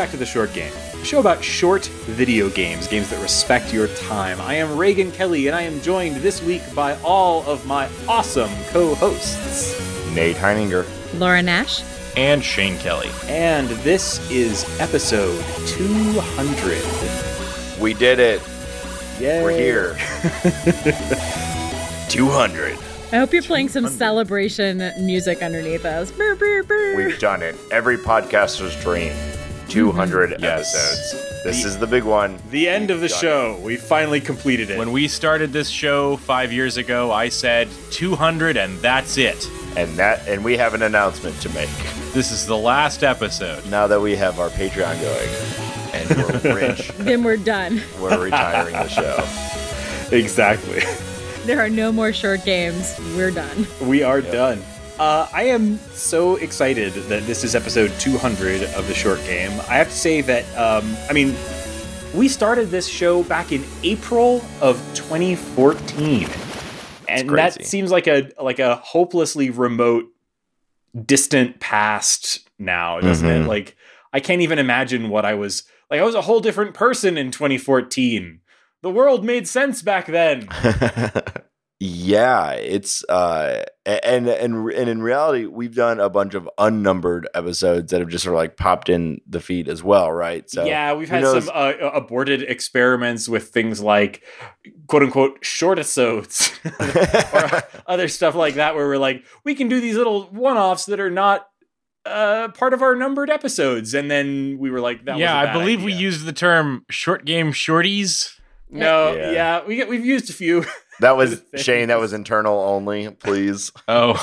back to the short game, a show about short video games, games that respect your time. I am Reagan Kelly, and I am joined this week by all of my awesome co hosts. Nate Heininger. Laura Nash. And Shane Kelly. And this is episode 200. We did it. Yay. We're here. 200. I hope you're playing some celebration music underneath us. Brr, brr, brr. We've done it. Every podcaster's dream. 200 mm-hmm. Yes. episodes. This The- is the big one. The end of the Done it. show. We finally completed it. When we started this show five years ago, I said 200 and that's it. And that and we have an announcement to make. This is the last episode. Now that we have our Patreon going and we're rich, Then we're done. we're retiring the show. exactly. There are no more short games. We're done. We are done. Uh, I am so excited that this is episode 200 of the short game. I have to say that, um, I mean, we started this show back in April of 2014, and that seems like a like a hopelessly remote, distant past now, doesn't it? Mhm. Like I can't even imagine what I was like. I was a whole different person in 2014. The world made sense back then. yeah, it's uh and and and in reality we've done a bunch of unnumbered episodes that have just sort of like popped in the feed as well, right? So yeah, we've had knows? some uh, aborted experiments with things like "quote unquote" shortisodes or other stuff like that, where we're like, we can do these little one-offs that are not uh, part of our numbered episodes, and then we were like, that yeah, a I bad believe we used the term short game shorties. no, Yeah. yeah, we get, we've used a few, that was. Shane, that was internal only, please. Oh.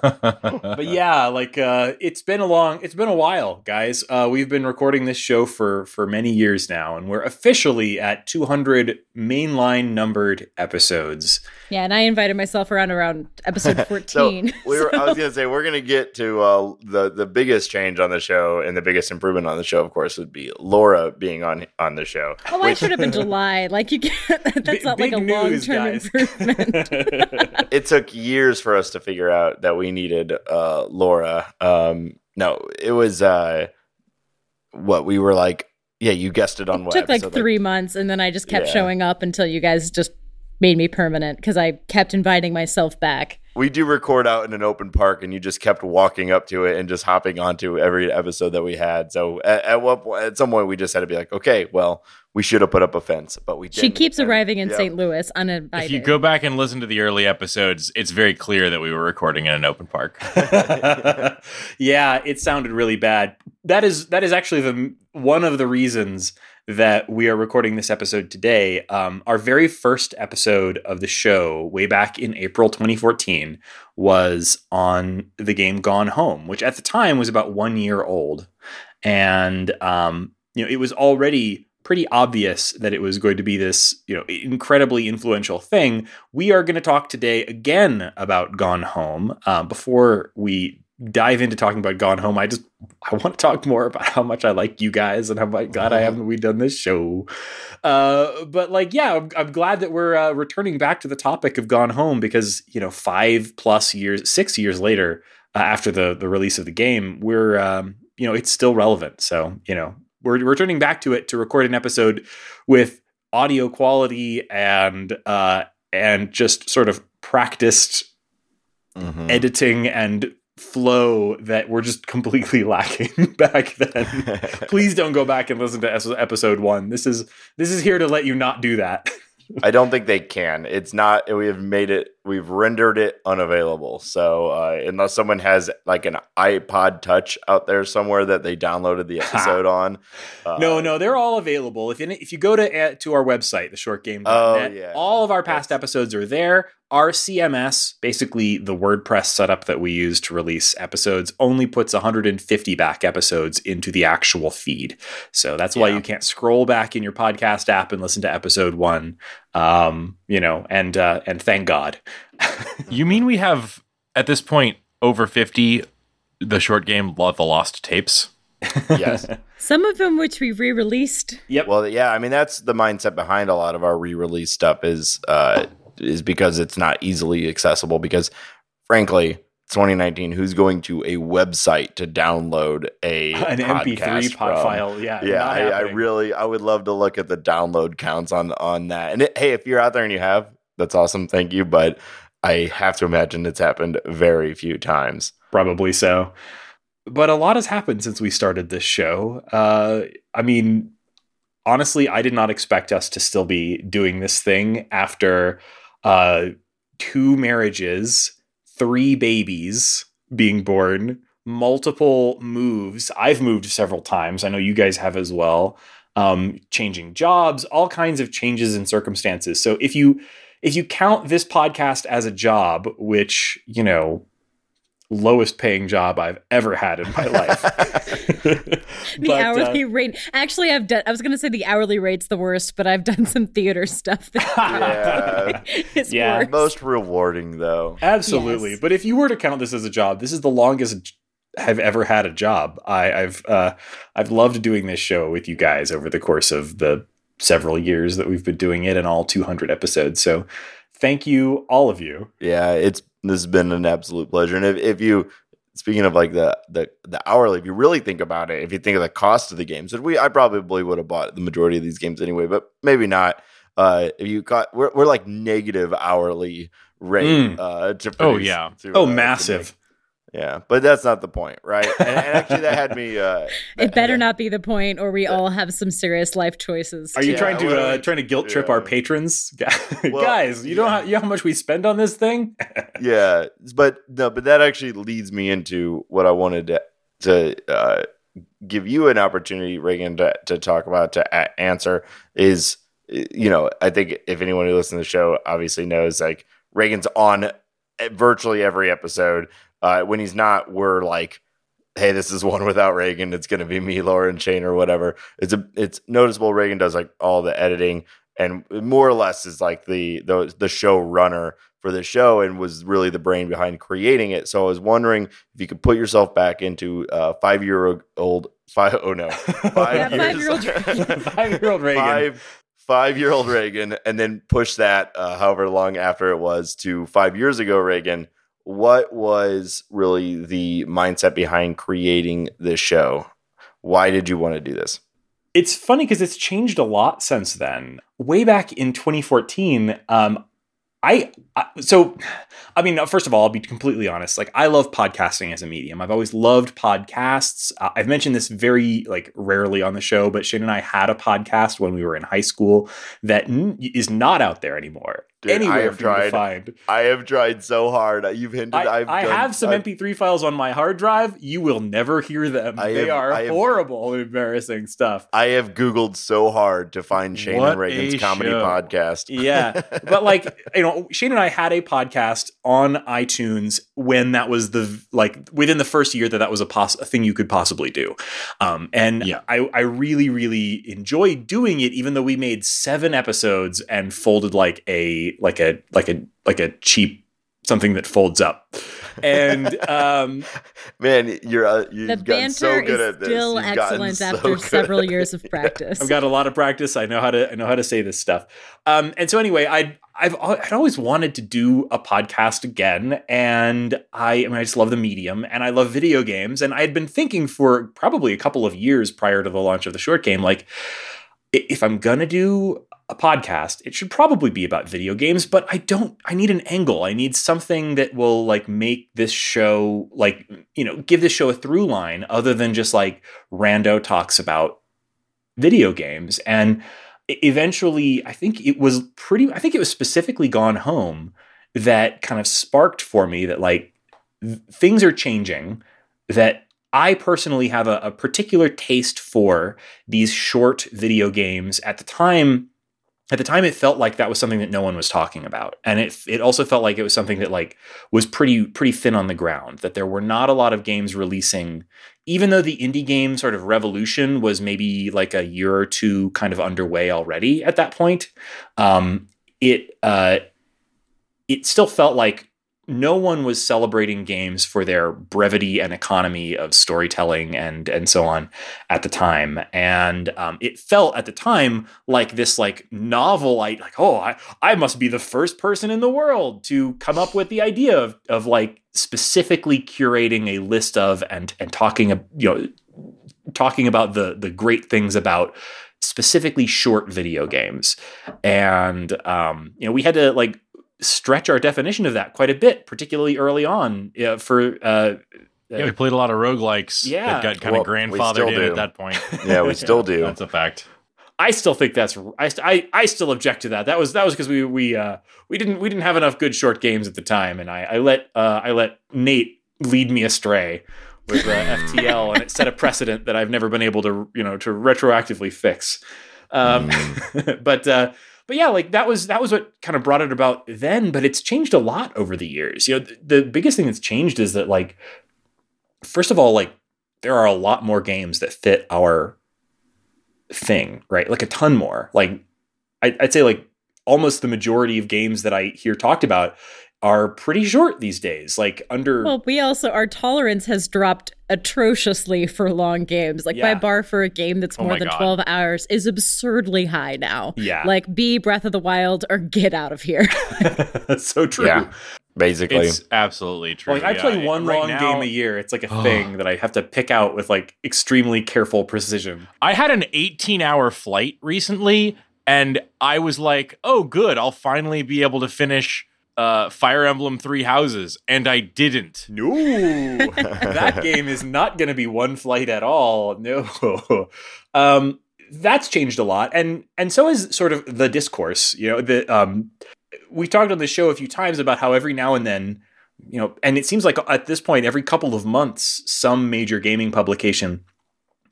but yeah, like uh, it's been a long, it's been a while, guys. Uh, we've been recording this show for for many years now, and we're officially at 200 mainline numbered episodes. Yeah, and I invited myself around around episode So 14. we were, I was gonna say we're gonna get to uh, the the biggest change on the show and the biggest improvement on the show, of course, would be Laura being on on the show. Oh, I should have been July. Like you can't. That's Bi- not like a long news, term guys. Improvement. it took years for us to figure out that we needed uh, Laura. Um, no, it was uh, what we were like. Yeah, you guessed it on it what took like episode, three months, and then I just kept Yeah. showing up until you guys just made me permanent because I kept inviting myself back. We do record out in an open park, and you just kept walking up to it and just hopping onto every episode that we had. So at, at what point, at some point, we just had to be like, okay, well, we should have put up a fence, but we She didn't. keeps And- arriving in yeah. St. Louis uninvited. if you go back and listen to the early episodes, it's very clear that we were recording in an open park. yeah, it sounded really bad. That is that is actually the one of the reasons that we are recording this episode today. Um, our very first episode of the show, way back in April 2014, was on the game Gone Home, which at the time was about one year old, and um, you know it was already pretty obvious that it was going to be this you know incredibly influential thing we are going to talk today again about Gone Home. Uh, before we dive into talking about Gone Home, I just I want to talk more about how much I like you guys and how my glad I haven't we done this show. Uh, but like, yeah, I'm, I'm glad that we're uh, returning back to the topic of Gone Home because you know five plus years, six years later uh, after the the release of the game, we're um, you know it's still relevant. So you know we're returning back to it to record an episode with audio quality and uh, and just sort of practiced Mhm. editing and flow that were just completely lacking back then. Please don't go back and listen to episode one. This is this is here to let you not do that. I don't think they can. It's not. We have made it. We've rendered it unavailable. So uh, unless someone has like an iPod Touch out there somewhere that they downloaded the episode on, uh, no, no, they're all available. If if you go to uh, to our website, theshortgame.net, Oh, yeah. all of our past episodes are there. Our CMS, basically the WordPress setup that we use to release episodes, only puts 150 back episodes into the actual feed. So that's why Yeah. you can't scroll back in your podcast app and listen to episode one. Um, you know, and uh, and thank God. you mean we have, at this point, over 50 the short game Lo- The Lost Tapes? yes. Some of them which we re-released. Yep. Well, yeah. I mean, that's the mindset behind a lot of our re-release stuff is uh, is because it's not easily accessible. Because frankly, 2019 who's going to a website to download a An MP3 podcast pod file. Yeah. Yeah, I, I really, I would love to look at the download counts on on that. And it, hey, if you're out there and you have, that's awesome. Thank you. But I have to imagine it's happened very few times. Probably so. But a lot has happened since we started this show. Uh, I mean, honestly, I did not expect us to still be doing this thing after uh, two marriages, three babies being born, multiple moves. I've moved several times. I know you guys have as well. Um, changing jobs, all kinds of changes in circumstances. So if you if you count this podcast as a job, which you know lowest paying job I've ever had in my life. The But, uh, hourly rate. Actually, I've done. I was going to say the hourly rate's the worst, but I've done some theater stuff. That Yeah. is Yeah. worse. Most rewarding though. absolutely. Yes. But if you were to count this as a job, this is the longest I've ever had a job. I, I've uh, I've loved doing this show with you guys over the course of the several years that we've been doing it and all 200 episodes. So thank you, all of you. Yeah, it's this has been an absolute pleasure. And if, if you speaking of like the the the hourly, if you really think about it, if you think of the cost of the games, we I probably would have bought the majority of these games anyway, but maybe not. Uh, if you got we're we're like negative hourly rate Mm. uh to Oh, yeah. to, Oh, uh, massive. Make- yeah, but that's not the point, right? And, and actually, that had me. Uh, It better that- not be the point, or we all have some serious life choices. Are you Yeah, trying to uh, trying to guilt trip yeah. our patrons, Well, guys? You know yeah. how you know how much we spend on this thing? yeah but no but that actually leads me into what i wanted to to uh, give you an opportunity reagan to, to talk about to a- answer is you know i think if anyone who listens to the show obviously knows like reagan's on virtually every episode uh, when he's not we're like hey this is one without reagan it's going to be me lauren shane or whatever it's a it's noticeable reagan does like all the editing and more or less is like the the the show runner for the show and was really the brain behind creating it. So I was wondering if you could put yourself back into uh, five year old five oh no five Yeah, years five-year-old Five year old Reagan. five five year old Reagan and then push that uh, however long after it was to five years ago Reagan. What was really the mindset behind creating this show? Why did you want to do this? It's funny because it's changed a lot since then. Way back in 2014, um, I, I so I mean, first of all, I'll be completely honest. Like, I love podcasting as a medium. I've always loved podcasts. Uh, I've mentioned this very like rarely on the show, but Shane and I had a podcast when we were in high school that n- is not out there anymore. Dude, I have for you to tried. find. I have tried so hard. You've hinted. I, I've I done- have some I've- MP3 files on my hard drive. You will never hear them. I they have- are I have- horrible and embarrassing stuff. I have Googled so hard to find Shane What and Reagan's comedy show. podcast. Yeah. but like, you know, Shane and I had a podcast on iTunes when that was the like within the first year that that was a, poss- a thing you could possibly do. Um, and Yeah. I, I really, really enjoyed doing it, even though we made seven episodes and folded like a like a like a like a cheap something that folds up. And um, Man, you're uh, you've the gotten so good is at this. still You've gotten excellent so after several years of practice. I've got a lot of practice. I know how to I know how to say this stuff. Um, and so anyway, I I've I'd always wanted to do a podcast again, and I, I mean I just love the medium, and I love video games, and I had been thinking for probably a couple of years prior to the launch of the short game, like if I'm gonna do a podcast, it should probably be about video games, but I don't I need an angle. I need something that will like make this show like, you know, give this show a through line other than just like rando talks about video games. And eventually, I think it was pretty, I think it was specifically Gone Home that kind of sparked for me that like th- things are changing, that I personally have a, a particular taste for these short video games. At the time, at the time, it felt like that was something that no one was talking about, and it it also felt like it was something that like was pretty pretty thin on the ground. That there were not a lot of games releasing even though the indie game sort of revolution was maybe like a year or two kind of underway already at that point, um, it uh, it still felt like no one was celebrating games for their brevity and economy of storytelling and and so on at the time. And um, it felt at the time like this like novel like oh I, I must be the first person in the world to come up with the idea of, of like specifically curating a list of and and talking you know talking about the the great things about specifically short video games. And um, you know we had to like stretch our definition of that quite a bit, particularly early on. Uh, for uh, yeah, we played a lot of roguelikes yeah. that got kind well, of grandfathered in at that point. Yeah, we still do. That's a fact. I still think that's I, I, I still object to that. That was that was because we we uh, we didn't we didn't have enough good short games at the time, and I, I let uh, I let Nate lead me astray with uh, FTL, and it set a precedent that I've never been able to you know to retroactively fix. Um, mm. but uh, but yeah, like that was that was what kind of brought it about then. But it's changed a lot over the years. You know, the, biggest thing that's changed is that like, first of all, like there are a lot more games that fit our thing, right? Like a ton more. Like I, I'd say like almost the majority of games that I hear talked about are pretty short these days. Like under Well, we also our tolerance has dropped atrociously for long games. Like yeah. my bar for a game that's oh more than God. 12 hours is absurdly high now. Yeah. Like be Breath of the Wild or get out of here. that's so true. Yeah. Basically, it's absolutely true. Like I play yeah. one right long now, game a year. It's like a thing that I have to pick out with like extremely careful precision. I had an 18 hour flight recently, and I was like, "Oh, good! I'll finally be able to finish uh, Fire Emblem Three Houses, and I didn't. No, that game is not going to be one flight at all. No, um, that's changed a lot, and and so is sort of the discourse. You know, the um, we talked on the show a few times about how every now and then, you know, and it seems like at this point, every couple of months, some major gaming publication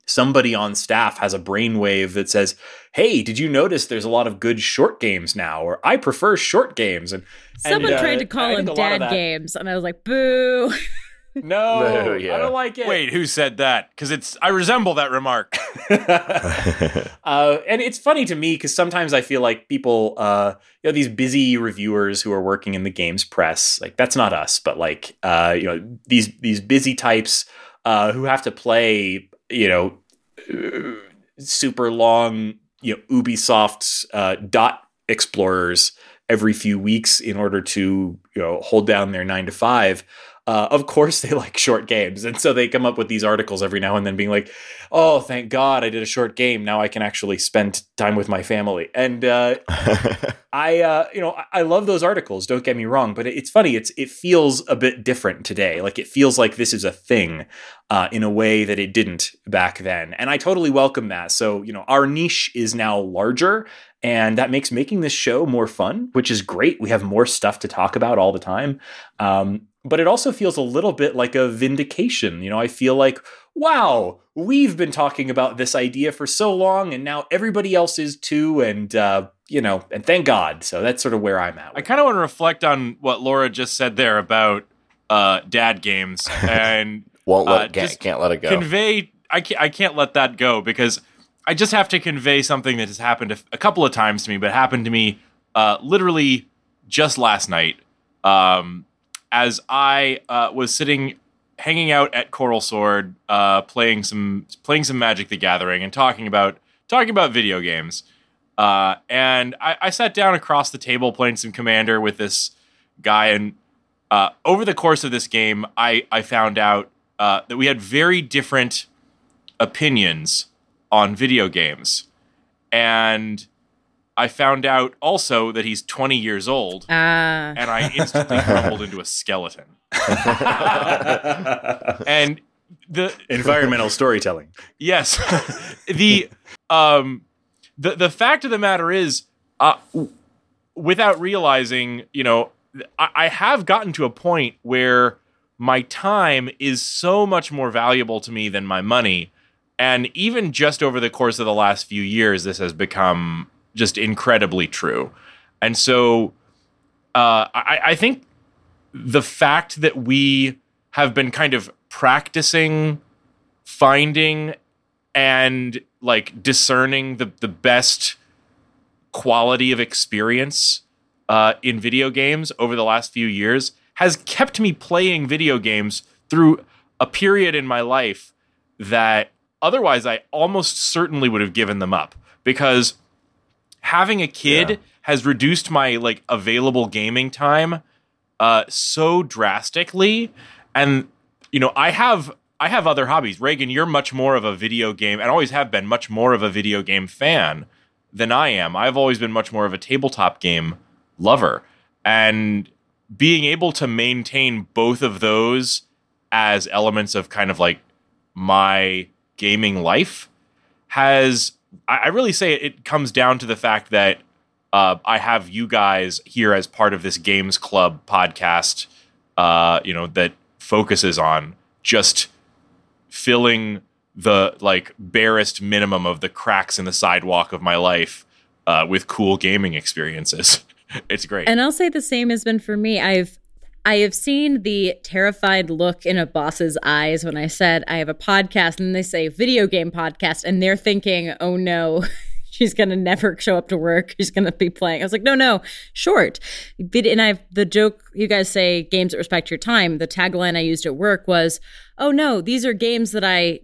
somebody on staff has a brainwave that says, "Hey, did you notice there's a lot of good short games now?" or "I prefer short games." And someone and, uh, tried to call them dad games, and I was like, "Boo." No, no yeah. I don't like it. Wait, who said that? Because it's I resemble that remark. uh, and it's funny to me because sometimes I feel like people, uh, you know, these busy reviewers who are working in the games press, like that's not us, but like, uh, you know, these these busy types uh, who have to play you know, super long, you know, Ubisoft uh, dot explorers every few weeks in order to you know hold down their nine to five uh, of course they like short games. And so they come up with these articles every now and then being like oh thank god i did a short game. Now i can actually spend time with my family. And uh, i uh, you know I, love those articles don't get me wrong but it's funny it's it feels a bit different today. Like it feels like this is a thing uh, in a way that it didn't back then. And i totally welcome that. So you know our niche is now larger and that makes making this show more fun, which is great. We have more stuff to talk about all the time. Um, but it also feels a little bit like a vindication. You know, I feel like, wow, we've been talking about this idea for so long, and now everybody else is too. And, uh, you know, and thank God. So that's sort of where I'm at. I kind of want to reflect on what Laura just said there about uh, dad games and won't let uh, can't, can't let it go. Convey, I can't, I can't let that go because I just have to convey something that has happened a, a couple of times to me, but happened to me uh, literally just last night. Um, as I uh, was sitting, hanging out at Coral Sword, uh, playing some playing some Magic: The Gathering, and talking about talking about video games. Uh, and I, I, sat down across the table playing some Commander with this guy, and uh, over the course of this game, I I found out uh, that we had very different opinions on video games, and I found out also that he's 20 years old, uh. and I instantly crumbled into a skeleton. and the environmental storytelling. Yes, the um, the the fact of the matter is, uh, without realizing, you know, I, I have gotten to a point where my time is so much more valuable to me than my money. And even just over the course of the last few years, this has become just incredibly true. And so uh, I, I think the fact that we have been kind of practicing finding and like discerning the, the best quality of experience uh, in video games over the last few years has kept me playing video games through a period in my life that otherwise I almost certainly would have given them up because having a kid yeah. has reduced my like available gaming time uh so drastically and you know I have I have other hobbies. Reagan, you're much more of a video game and always have been much more of a video game fan than I am. I've always been much more of a tabletop game lover. And being able to maintain both of those as elements of kind of like my gaming life has I really say it comes down to the fact that uh, I have you guys here as part of this games club podcast, uh, you know, that focuses on just filling the like barest minimum of the cracks in the sidewalk of my life uh, with cool gaming experiences. it's great. And I'll say the same has been for me. I've I have seen the terrified look in a boss's eyes when I said I have a podcast and they say video game podcast and they're thinking, "Oh no, she's going to never show up to work. She's going to be playing." I was like, "No, no, short." And I've the joke you guys say games that respect your time. The tagline I used at work was, "Oh no, these are games that I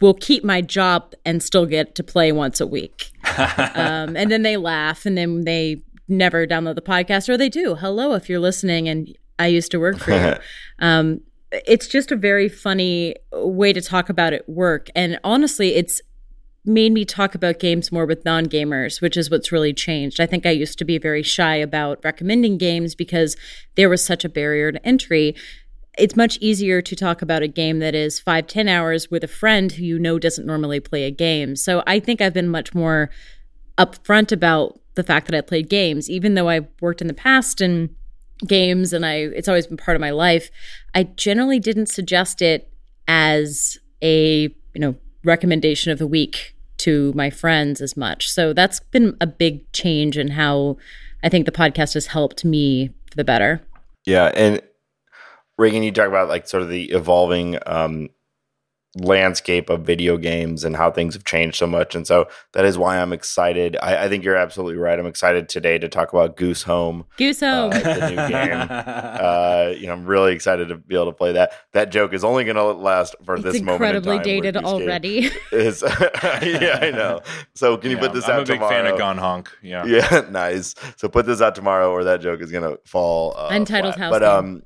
will keep my job and still get to play once a week. um, and then they laugh and then they never download the podcast or they do. Hello, if you're listening and I used to work for you. Um, it's just a very funny way to talk about it work. And honestly, it's made me talk about games more with non gamers, which is what's really changed. I think I used to be very shy about recommending games because there was such a barrier to entry it's much easier to talk about a game that is five ten hours with a friend who you know doesn't normally play a game. So I think I've been much more upfront about the fact that I played games, even though I've worked in the past in games and I it's always been part of my life. I generally didn't suggest it as a, you know, recommendation of the week to my friends as much. So that's been a big change in how I think the podcast has helped me for the better. Yeah, and Reagan, you talk about like sort of the evolving um, landscape of video games and how things have changed so much. And so that is why I'm excited. I, I think you're absolutely right. I'm excited today to talk about Goose Home. Goose Home, uh, the new game. uh, you know, I'm really excited to be able to play that. That joke is only going to last for it's this moment. Incredibly dated already. Is yeah, I know. So can you yeah, put this I'm out a big tomorrow? fan of Gone Honk. Yeah, yeah, nice. So put this out tomorrow, or that joke is going to fall. Uh, Untitled flat. house. But um,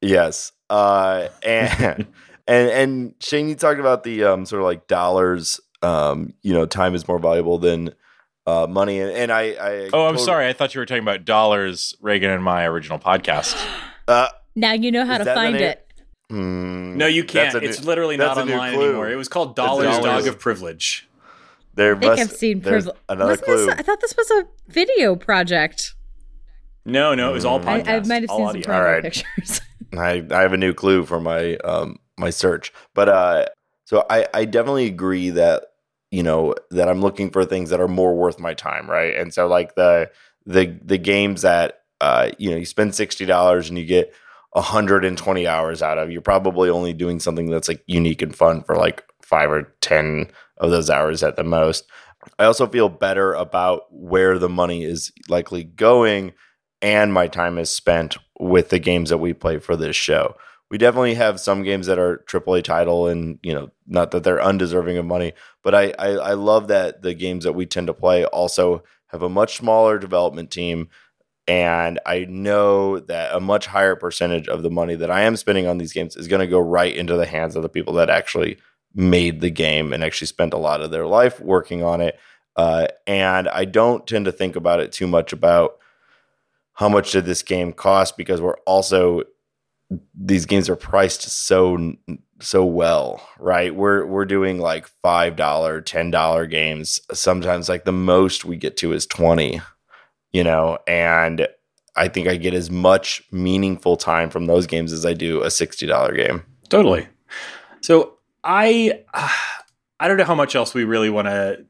yes. Uh, and and and Shane, you talked about the um sort of like dollars. Um, you know, time is more valuable than uh, money, and, and I, I. Oh, I'm sorry. I thought you were talking about dollars. Reagan and my original podcast. Uh, now you know how to find it. Mm, no, you can't. New, it's literally not online anymore. It was called Dollars Dog of Privilege. There I think must, I've seen Privilege. Another clue. This, I thought this was a video project. No, no, it was all podcast. I, I might have seen some all right. pictures. I, I have a new clue for my um my search. But uh, so I, I definitely agree that you know that I'm looking for things that are more worth my time, right? And so like the the the games that uh, you know you spend sixty dollars and you get 120 hours out of, you're probably only doing something that's like unique and fun for like five or ten of those hours at the most. I also feel better about where the money is likely going and my time is spent with the games that we play for this show we definitely have some games that are AAA title, and you know, not that they're undeserving of money, but I, I, I love that the games that we tend to play also have a much smaller development team, and I know that a much higher percentage of the money that I am spending on these games is going to go right into the hands of the people that actually made the game and actually spent a lot of their life working on it. Uh, and I don't tend to think about it too much about how much did this game cost because we're also these games are priced so so well, right? We're we're doing like five dollar, ten dollar games. Sometimes like the most we get to is twenty, you know, and I think I get as much meaningful time from those games as I do a sixty dollar game. Totally. So I I don't know how much else we really want to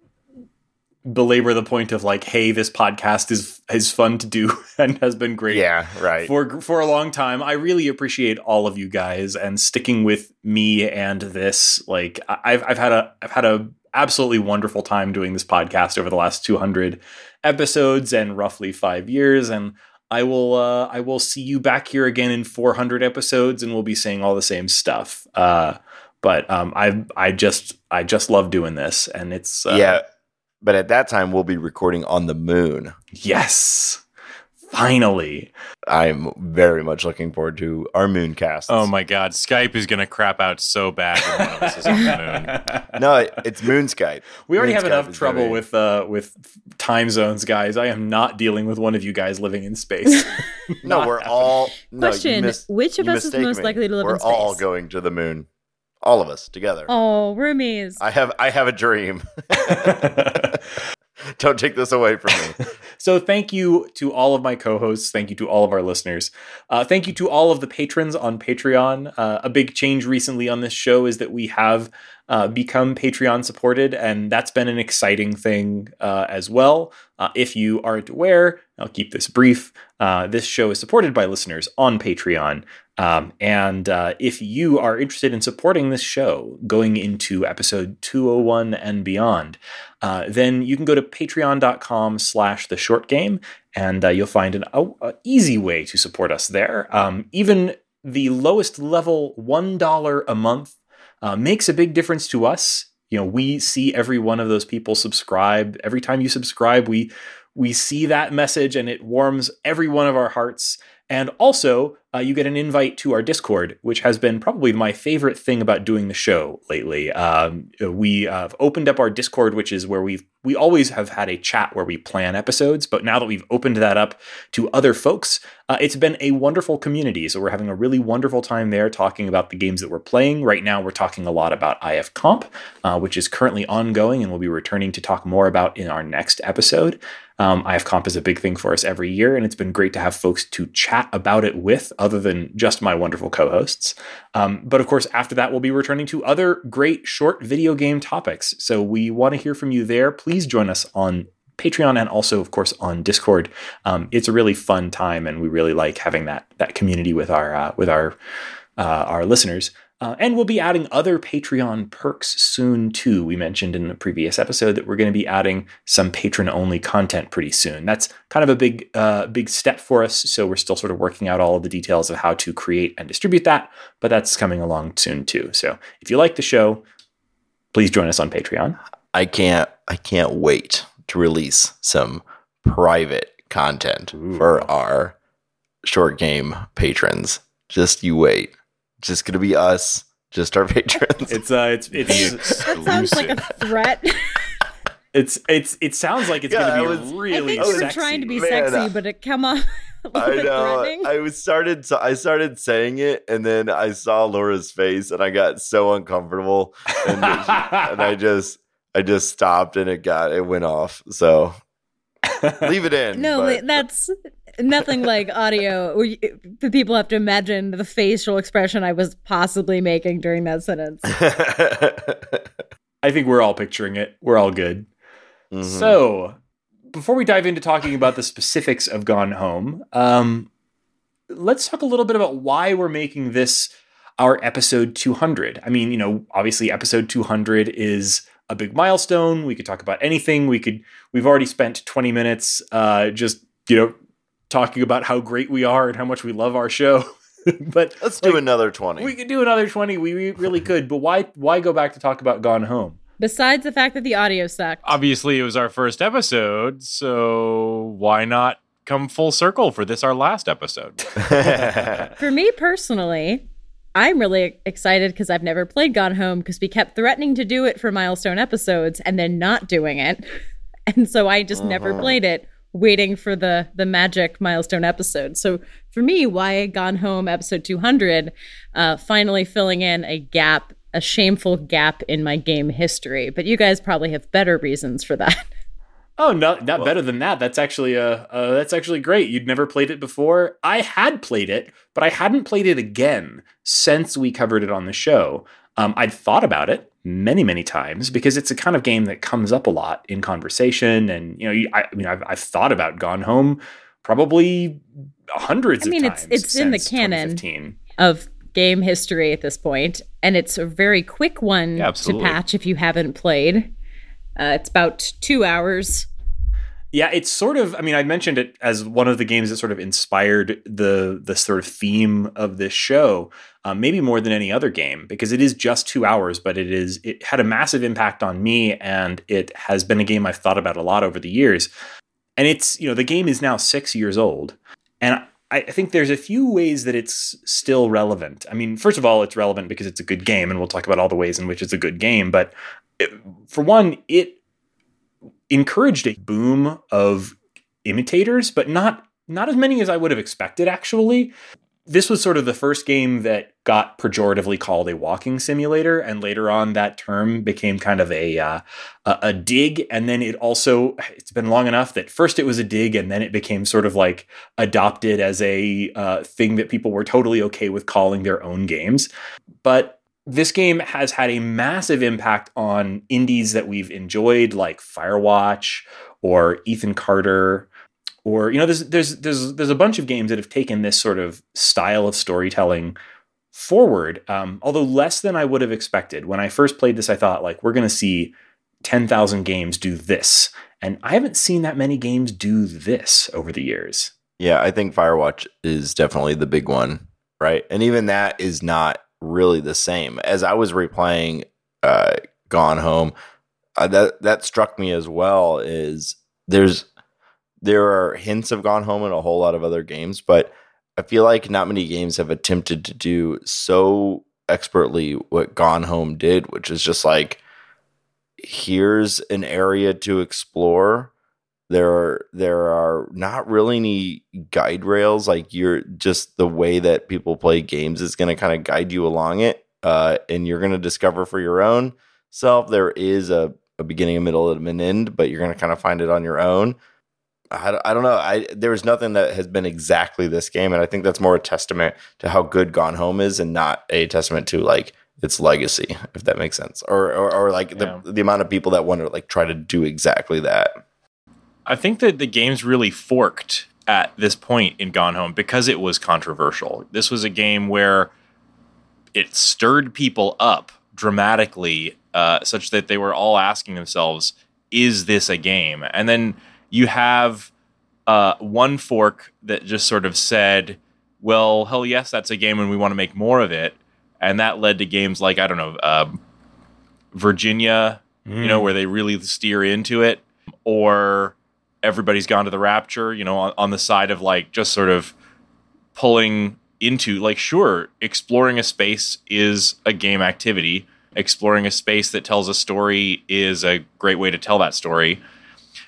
belabor the point of like, hey, this podcast is is fun to do and has been great. Yeah, right. For for a long time. I really appreciate all of you guys and sticking with me and this. Like I've I've had a I've had a absolutely wonderful time doing this podcast over the last 200 episodes and roughly 5 years and I will uh, I will see you back here again in 400 episodes, and we'll be saying all the same stuff. Uh, but um, I I just I just love doing this, and it's uh, yeah. But at that time, we'll be recording on the moon. yes, finally. I'm very much looking forward to our mooncast. Oh my god, Skype is gonna crap out so bad when one of us is on the moon. no, it's Moon Skype. We already Moon have Skype enough trouble very- with uh with time zones, guys. I am not dealing with one of you guys living in space. No, we're happening. all. No, Question, mis- which of us is most me. likely to live in space? We're all going to the moon. All of us together. Oh, roomies. I have I have a dream. Don't take this away from me. So thank you to all of my co-hosts. Thank you to all of our listeners. Uh, thank you to all of the patrons on Patreon. Uh, a big change recently on this show is that we have uh, become Patreon supported, and that's been an exciting thing uh, as well. Uh, if you aren't aware, I'll keep this brief. Uh, this show is supported by listeners on Patreon. Um, and uh, if you are interested in supporting this show going into episode 201 and beyond, uh, then you can go to patreon.com slash the short game and uh, you'll find an easy way to support us there. Um, even the lowest level $1 a month uh, makes a big difference to us. You know, we see every one of those people subscribe. Every time you subscribe, we we see that message and it warms every one of our hearts. And also, uh, you get an invite to our Discord, which has been probably my favorite thing about doing the show lately. Um, we have opened up our Discord, which is where we've we always have had a chat where we plan episodes, but now that we've opened that up to other folks, uh, it's been a wonderful community. So we're having a really wonderful time there talking about the games that we're playing. Right now, we're talking a lot about IF Comp, uh, which is currently ongoing and we'll be returning to talk more about in our next episode. Um, IF Comp is a big thing for us every year, and it's been great to have folks to chat about it with, other than just my wonderful co hosts. Um, but of course, after that, we'll be returning to other great short video game topics. So we want to hear from you there. Please join us on Patreon and also, of course, on Discord. Um, it's a really fun time, and we really like having that that community with our uh, with our uh, our listeners. Uh, and we'll be adding other Patreon perks soon too. We mentioned in the previous episode that we're going to be adding some patron only content pretty soon. That's kind of a big uh, big step for us. So we're still sort of working out all of the details of how to create and distribute that, but that's coming along soon too. So if you like the show, please join us on Patreon. I can't I can't wait to release some private content Ooh. for our short game patrons. Just you wait. Just gonna be us, just our patrons. It's uh, it's it's That sounds like a threat. it's it's it sounds like it's Yeah, gonna be was- I think you were sexy. trying to be Man, sexy, uh, but it come off a little I bit know. threatening. I was started. So I started saying it, and then I saw Laura's face, and I got so uncomfortable, and, and I just, I just stopped, and it got, it went off. So leave it in. no, but- wait, that's nothing like audio. The people have to imagine the facial expression I was possibly making during that sentence. I think we're all picturing it. We're all good. Mhm. So, before we dive into talking about the specifics of Gone Home, um, let's talk a little bit about why we're making this our episode 200. I mean, you know, obviously, episode 200 is a big milestone. We could talk about anything. We could. We've already spent 20 minutes, uh, just you know, talking about how great we are and how much we love our show. but let's do another twenty. we could do another 20. We re- really could. But why? Why go back to talk about Gone Home? Besides the fact that the audio sucked. Obviously, it was our first episode, so why not come full circle for this, our last episode? For me personally, I'm really excited because I've never played Gone Home because we kept threatening to do it for milestone episodes and then not doing it. And so I just never Uh-huh. played it, waiting for the the magic milestone episode. So for me, why Gone Home episode 200 uh, finally filling in a gap, a shameful gap in my game history. But you guys probably have better reasons for that. Oh, no, not better than that. That's actually uh, uh, that's actually great. You'd never played it before. I had played it, but I hadn't played it again since we covered it on the show. Um, I'd thought about it many, many times because it's a kind of game that comes up a lot in conversation, and you know, I, I mean, I've, I've thought about Gone Home probably hundreds I mean, it's- it's in the canon. of game history at this point, and it's a very quick one Yeah, to patch if you haven't played. Uh, it's about two hours. Yeah, it's sort of. I mean, I mentioned it as one of the games that sort of inspired the the sort of theme of this show, um, maybe more than any other game, because it is just two hours, but it is it had a massive impact on me, and it has been a game I've thought about a lot over the years. And it's you know the game is now six years old, and I, I think there's a few ways that it's still relevant. I mean, first of all, it's relevant because it's a good game, and we'll talk about all the ways in which it's a good game. But it, for one, it encouraged a boom of imitators, but not not as many as I would have expected actually. This was sort of the first game that got pejoratively called a walking simulator, and later on that term became kind of a uh, a, dig. And then it also it's been long enough that first it was a dig, and then it became sort of like adopted as a uh, thing that people were totally okay with calling their own games. But this game has had a massive impact on indies that we've enjoyed, like Firewatch or Ethan Carter, or you know, there's there's there's there's a bunch of games that have taken this sort of style of storytelling forward. Um, although less than I would have expected. When I first played this, I thought like we're going to see ten thousand games do this, and I haven't seen that many games do this over the years. Yeah, I think Firewatch is definitely the big one, right? And even that is not really the same. As I was replaying uh, Gone Home, uh, that that struck me as well. Is there's there are hints of Gone Home in a whole lot of other games, but I feel like not many games have attempted to do so expertly what Gone Home did, which is just like here's an area to explore there are there are not really any guide rails like you're just the way that people play games is going to kind of guide you along it uh, and you're going to discover for your own self there is a, a beginning a middle and an end but you're going to kind of find it on your own I, I don't know I there's nothing that has been exactly this game and I think that's more a testament to how good Gone Home is and not a testament to like its legacy if that makes sense or or, or like yeah. the the amount of people that want to like try to do exactly that I think that the game's really forked at this point in Gone Home because it was controversial. This was a game where it stirred people up dramatically, uh, such that they were all asking themselves, "Is this a game?" And then you have uh, one fork that just sort of said, "Well, hell yes, that's a game, and we want to make more of it." And that led to games like I don't know, uh, Virginia, mm. you know, mm. where they really steer into it, or everybody's gone to the rapture you know on, on, the side of like just sort of pulling into like sure exploring a space is a game activity. Exploring a space that tells a story is a great way to tell that story.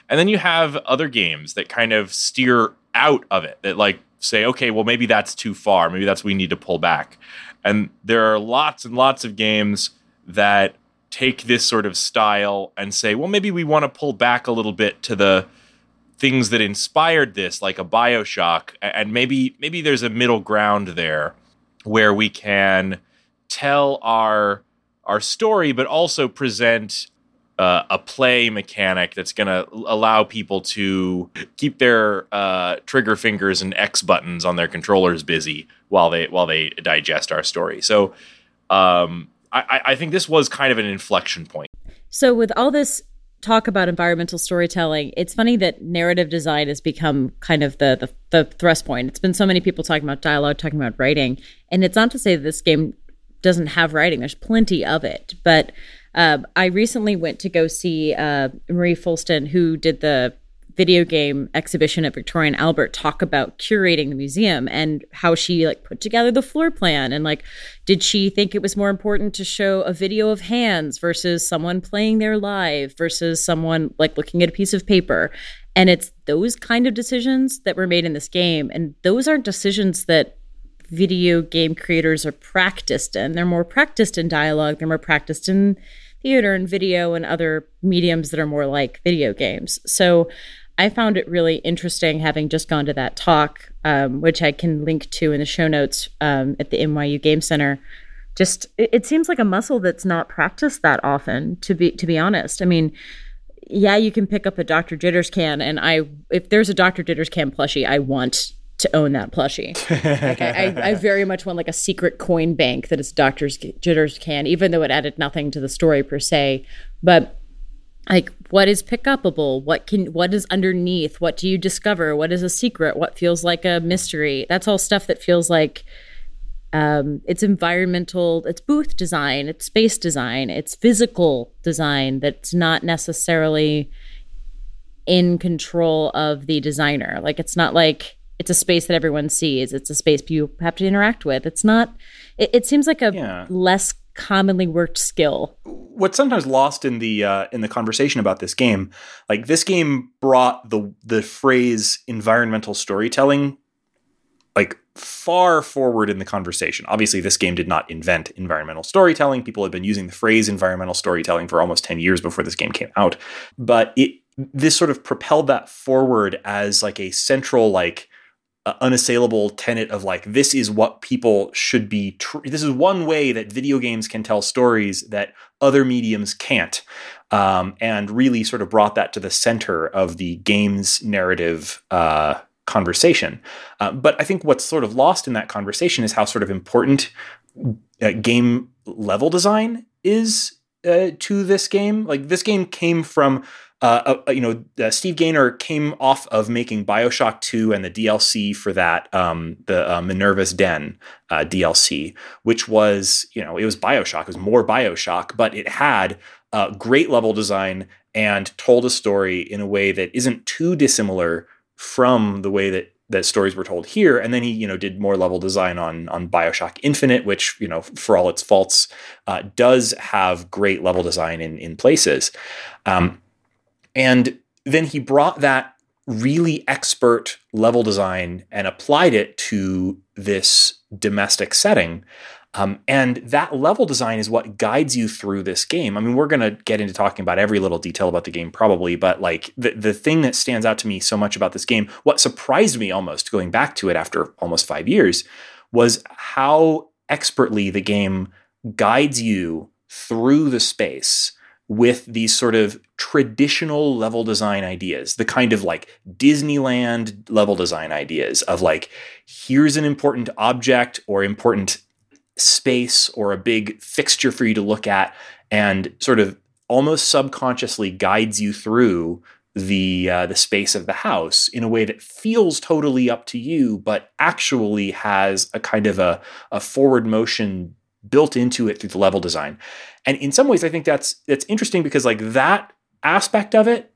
And then you have other games that kind of steer out of it that like say okay well maybe that's too far. Maybe that's we need to pull back. And there are lots and lots of games that take this sort of style and say well maybe we want to pull back a little bit to the things that inspired this, like a Bioshock, and maybe maybe there's a middle ground there where we can tell our our story, but also present uh, a play mechanic that's going to allow people to keep their uh, trigger fingers and X buttons on their controllers busy while they while they digest our story. So, um, I, I think this was kind of an inflection point. So, with all this talk about environmental storytelling, it's funny that narrative design has become kind of the, the, the thrust point. It's been so many people talking about dialogue, talking about writing, and it's not to say that this game doesn't have writing. There's plenty of it, but uh, I recently went to go see uh, Marie Foulston, who did the video game exhibition at Victoria and Albert talk about curating the museum and how she like put together the floor plan and like did she think it was more important to show a video of hands versus someone playing there live versus someone like looking at a piece of paper? And it's those kind of decisions that were made in this game and those aren't decisions that video game creators are practiced in. They're more practiced in dialogue they're more practiced in theater and video and other mediums that are more like video games. So I found it really interesting having just gone to that talk, um, which I can link to in the show notes um, at the NYU Game Center. Just it, it, seems like a muscle that's not practiced that often. To be to be honest, I mean, yeah, you can pick up a Doctor Jitters can, and I if there's a Doctor Jitters can plushie, I want to own that plushie. like I, I, I, very much want like a secret coin bank that is Doctor Jitters can, even though it added nothing to the story per se, but like what is pick upable what can what is underneath? What do you discover? What is a secret? What feels like a mystery? That's all stuff that feels like um, it's environmental it's booth design it's space design it's physical design that's not necessarily in control of the designer. Like it's not like it's a space that everyone sees. It's a space you have to interact with. It's not it, it seems like a Yeah. less commonly worked skill what's sometimes lost in the uh, in the conversation about this game, like this game brought the the phrase environmental storytelling like far forward in the conversation. Obviously, this game did not invent environmental storytelling. People had been using the phrase environmental storytelling for almost 10 years before this game came out. But it this sort of propelled that forward as like a central like uh, unassailable tenet of like this is what people should be tr- this is one way that video games can tell stories that other mediums can't um, and really sort of brought that to the center of the games narrative uh, conversation. Uh, but i think what's sort of lost in that conversation is how sort of important uh, game level design is uh, to this game. Like this game came from uh, uh, you know, uh, Steve Gaynor came off of making Bioshock 2 and the DLC for that, um, the uh, Minerva's Den uh, DLC, which was, you know, it was Bioshock, it was more Bioshock, but it had uh, great level design and told a story in a way that isn't too dissimilar from the way that that stories were told here. And then he, you know, did more level design on on Bioshock Infinite, which, you know, for all its faults, uh, does have great level design in in places. Um, and then he brought that really expert level design and applied it to this domestic setting. Um, and that level design is what guides you through this game. I mean, we're going to get into talking about every little detail about the game probably, but like the, the thing that stands out to me so much about this game, what surprised me almost going back to it after almost five years, was how expertly the game guides you through the space with these sort of traditional level design ideas, the kind of like Disneyland level design ideas of like, here's an important object or important space or a big fixture for you to look at, and sort of almost subconsciously guides you through the uh, the space of the house in a way that feels totally up to you, but actually has a kind of a, a forward motion built into it through the level design. And in some ways, I think that's that's interesting because like that aspect of it,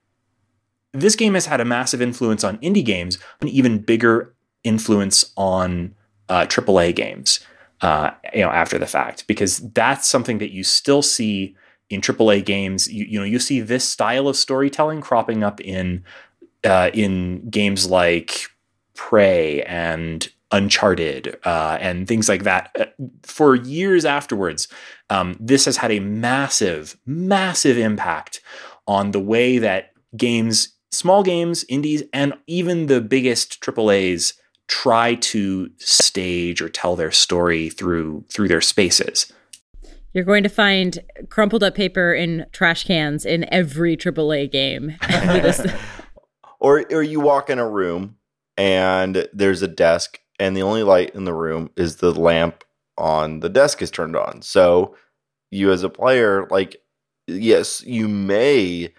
this game has had a massive influence on indie games, an even bigger influence on uh, AAA games. Uh, you know, after the fact, because that's something that you still see in AAA games. You, you know, you see this style of storytelling cropping up in uh, in games like Prey and Uncharted uh, and things like that. Uh, For years afterwards, um, this has had a massive, massive impact on the way that games, small games, indies, and even the biggest AAA's try to stage or tell their story through through their spaces. You're going to find crumpled up paper in trash cans in every AAA game. or or you walk in a room and there's a desk and the only light in the room is the lamp on the desk is turned on. So you as a player like yes, you may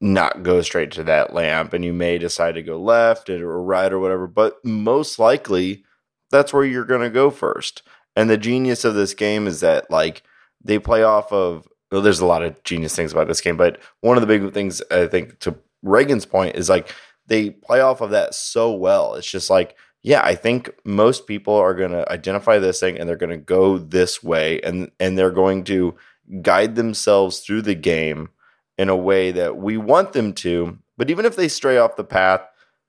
not go straight to that lamp and you may decide to go left or right or whatever, but most likely that's where you're going to go first. And the genius of this game is that like they play off of well, there's a lot of genius things about this game, but one of the big things I think to Reagan's point is like they play off of that so well. It's just like, yeah, I think most people are going to identify this thing and they're going to go this way and and they're going to guide themselves through the game in a way that we want them to. But even if they stray off the path,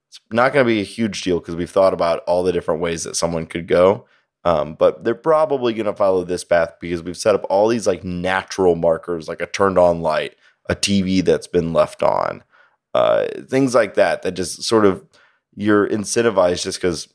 it's not going to be a huge deal because we've thought about all the different ways that someone could go. Um, but they're probably going to follow this path because we've set up all these like natural markers, like a turned on light, a TV that's been left on, uh, things like that. That just sort of you're incentivized just because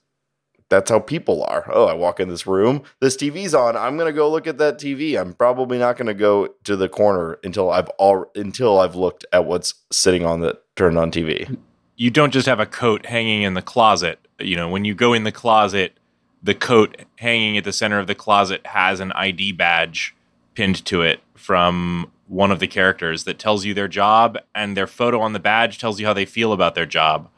that's how people are. Oh, I walk in this room, this TV's on. I'm to go look at that TV. I'm probably not to go to the corner until I've all until I've looked at what's sitting on the turned on TV. you don't just have a coat hanging in the closet. You know, when you go in the closet, the coat hanging at the center of the closet has an ID badge pinned to it from one of the characters that tells you their job, and their photo on the badge tells you how they feel about their job.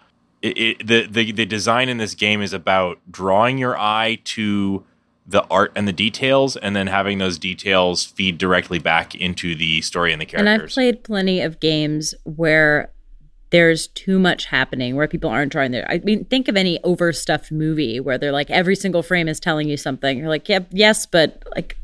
It, it, the, the the design in this game is about drawing your eye to the art and the details, and then having those details feed directly back into the story and the characters. And I've played plenty of games where there's too much happening where people aren't drawing their I mean think of any overstuffed movie where they're like every single frame is telling you something. You're like, "Yep, yeah, yes, but like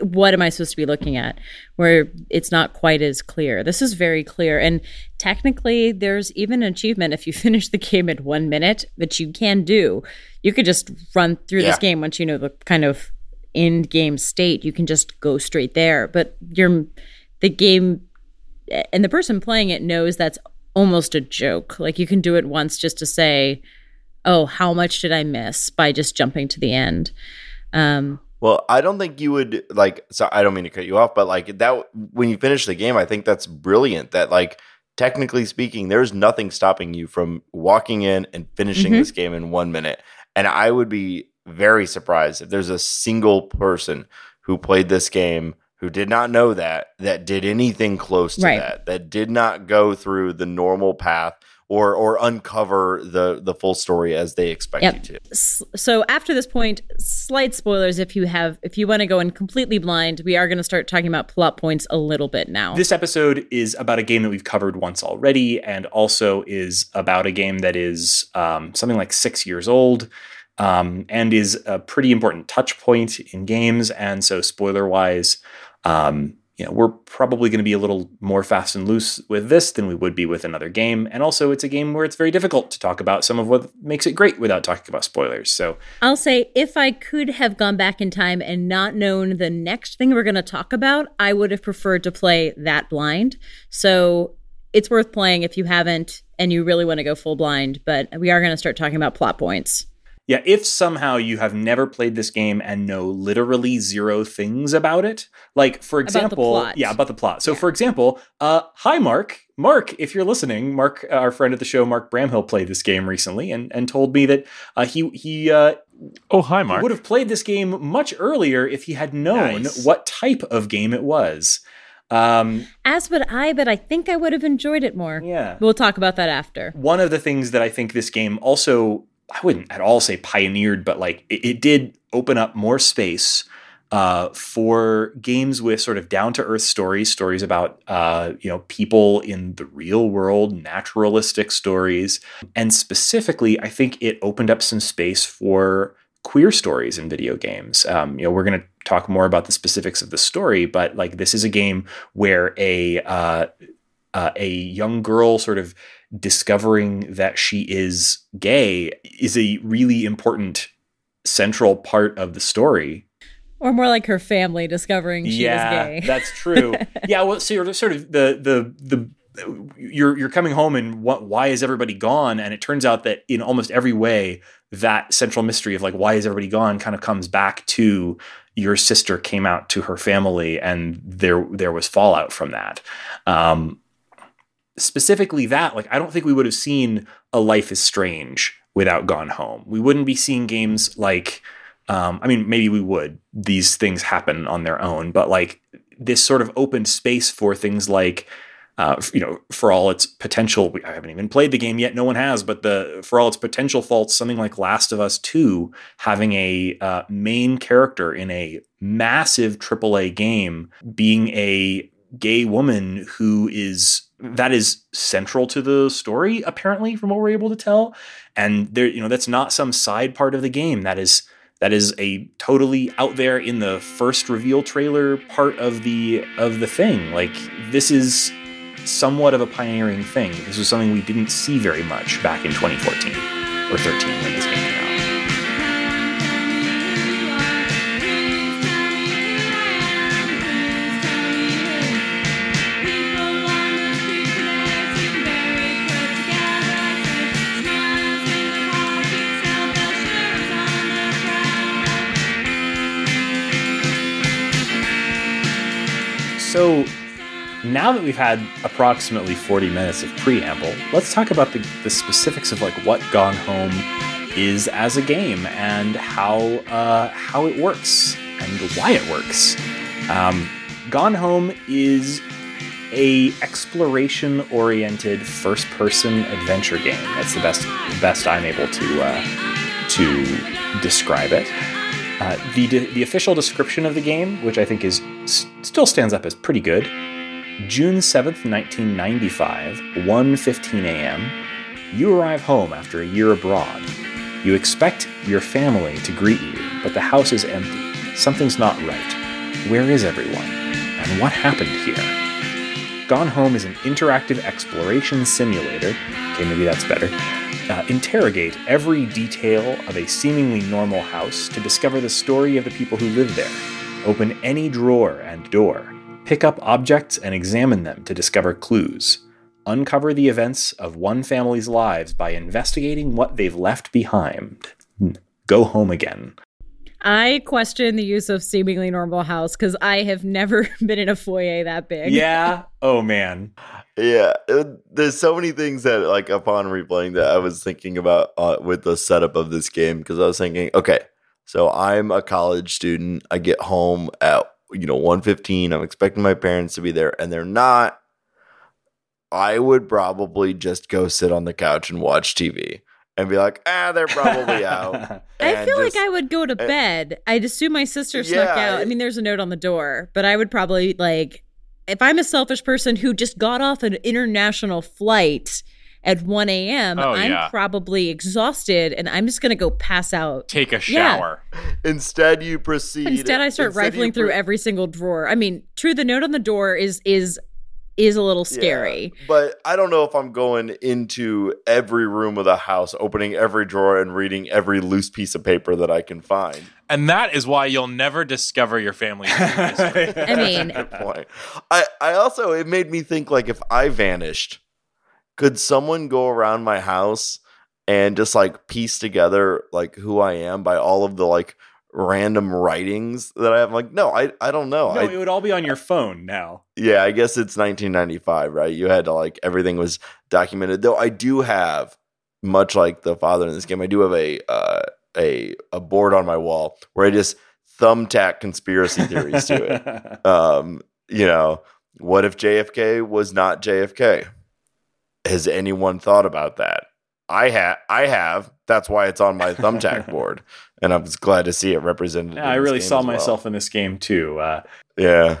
what am I supposed to be looking at? Where it's not quite as clear. This is very clear. And technically, there's even an achievement if you finish the game in one minute, which you can do. You could just run through yeah. this game once you know the kind of end game state. You can just go straight there. But you're the game and the person playing it knows that's almost a joke. Like you can do it once just to say, "Oh, how much did I miss?" by just jumping to the end. Um, well, I don't think you would like. So I don't mean to cut you off, but like that when you finish the game, I think that's brilliant. That like technically speaking, there's nothing stopping you from walking in and finishing mm-hmm. this game in one minute. And I would be very surprised if there's a single person who played this game who did not know that that did anything close to right. that that did not go through the normal path or or uncover the the full story as they expect yep. you to. So after this point, slight spoilers if you have if you want to go in completely blind, we are going to start talking about plot points a little bit now. This episode is about a game that we've covered once already, and also is about a game that is um, something like six years old. Um, and is a pretty important touch point in games. And so, spoiler wise, um, you know, we're probably going to be a little more fast and loose with this than we would be with another game. And also, it's a game where it's very difficult to talk about some of what makes it great without talking about spoilers. So, I'll say if I could have gone back in time and not known the next thing we're going to talk about, I would have preferred to play that blind. So, it's worth playing if you haven't and you really want to go full blind. But we are going to start talking about plot points. Yeah, if somehow you have never played this game and know literally zero things about it, like for example, about yeah, about the plot. So, yeah. for example, uh, hi Mark, Mark, if you're listening, Mark, uh, our friend of the show, Mark Bramhill, played this game recently and and told me that uh, he he uh, oh hi Mark would have played this game much earlier if he had known nice. what type of game it was. Um, As would I, but I think I would have enjoyed it more. Yeah, we'll talk about that after. One of the things that I think this game also I wouldn't at all say pioneered, but like it, it did open up more space uh, for games with sort of down to earth stories, stories about uh, you know people in the real world, naturalistic stories, and specifically, I think it opened up some space for queer stories in video games. Um, you know, we're going to talk more about the specifics of the story, but like this is a game where a uh, uh, a young girl sort of discovering that she is gay is a really important central part of the story. Or more like her family discovering she yeah, is gay. that's true. yeah, well, so you're sort of the the the you're you're coming home and what why is everybody gone? And it turns out that in almost every way, that central mystery of like why is everybody gone kind of comes back to your sister came out to her family and there there was fallout from that. Um, specifically that, like I don't think we would have seen a Life is Strange without Gone Home. We wouldn't be seeing games like um, I mean, maybe we would. These things happen on their own, but like this sort of opened space for things like, uh, you know, for all its potential. I haven't even played the game yet. No one has, but the for all its potential faults, something like Last of Us Two having a uh, main character in a massive AAA game being a gay woman who is that is central to the story apparently from what we're able to tell. And there you know that's not some side part of the game. That is that is a totally out there in the first reveal trailer part of the of the thing. Like this is somewhat of a pioneering thing. This was something we didn't see very much back in 2014 or 13 when this game So now that we've had approximately 40 minutes of preamble, let's talk about the, the specifics of like what Gone Home is as a game and how uh, how it works and why it works. Um, Gone Home is a exploration oriented first person adventure game. That's the best best I'm able to uh, to describe it. Uh, the the official description of the game, which I think is still stands up as pretty good. June 7th, 1995, 1:15 a.m. You arrive home after a year abroad. You expect your family to greet you, but the house is empty. Something's not right. Where is everyone? And what happened here? Gone Home is an interactive exploration simulator. Okay, maybe that's better. Uh, interrogate every detail of a seemingly normal house to discover the story of the people who live there. Open any drawer and door. Pick up objects and examine them to discover clues. Uncover the events of one family's lives by investigating what they've left behind. Go home again. I question the use of seemingly normal house because I have never been in a foyer that big. Yeah. Oh man. Yeah, it, there's so many things that, like, upon replaying that, I was thinking about uh, with the setup of this game because I was thinking, okay, so I'm a college student. I get home at you know 1:15. I'm expecting my parents to be there, and they're not. I would probably just go sit on the couch and watch TV and be like, ah, they're probably out. I feel just, like I would go to bed. I'd assume my sister snuck yeah, out. I mean, there's a note on the door, but I would probably like, if I'm a selfish person who just got off an international flight at 1 a.m., oh, I'm yeah. probably exhausted and I'm just going to go pass out. Take a shower. Yeah. Instead, you proceed. Instead, I start rifling through every single drawer. I mean, true, the note on the door is is is a little scary. Yeah, but I don't know if I'm going into every room of the house, opening every drawer and reading every loose piece of paper that I can find. And that is why you'll never discover your family. I mean, good point. I, I also it made me think like if I vanished, could someone go around my house and just like piece together like who I am by all of the like random writings that I have. I'm like, no, I, I don't know. No, I, it would all be on your phone now. Yeah, I guess it's 1995, right? You had to like everything was documented. Though I do have, much like the father in this game, I do have a uh, a a board on my wall where I just thumbtack conspiracy theories to it. Um, you know, what if JFK was not JFK? Has anyone thought about that? I have. I have. That's why it's on my thumbtack board and I was glad to see it represented. Yeah, I really saw myself in this game too. Uh, yeah.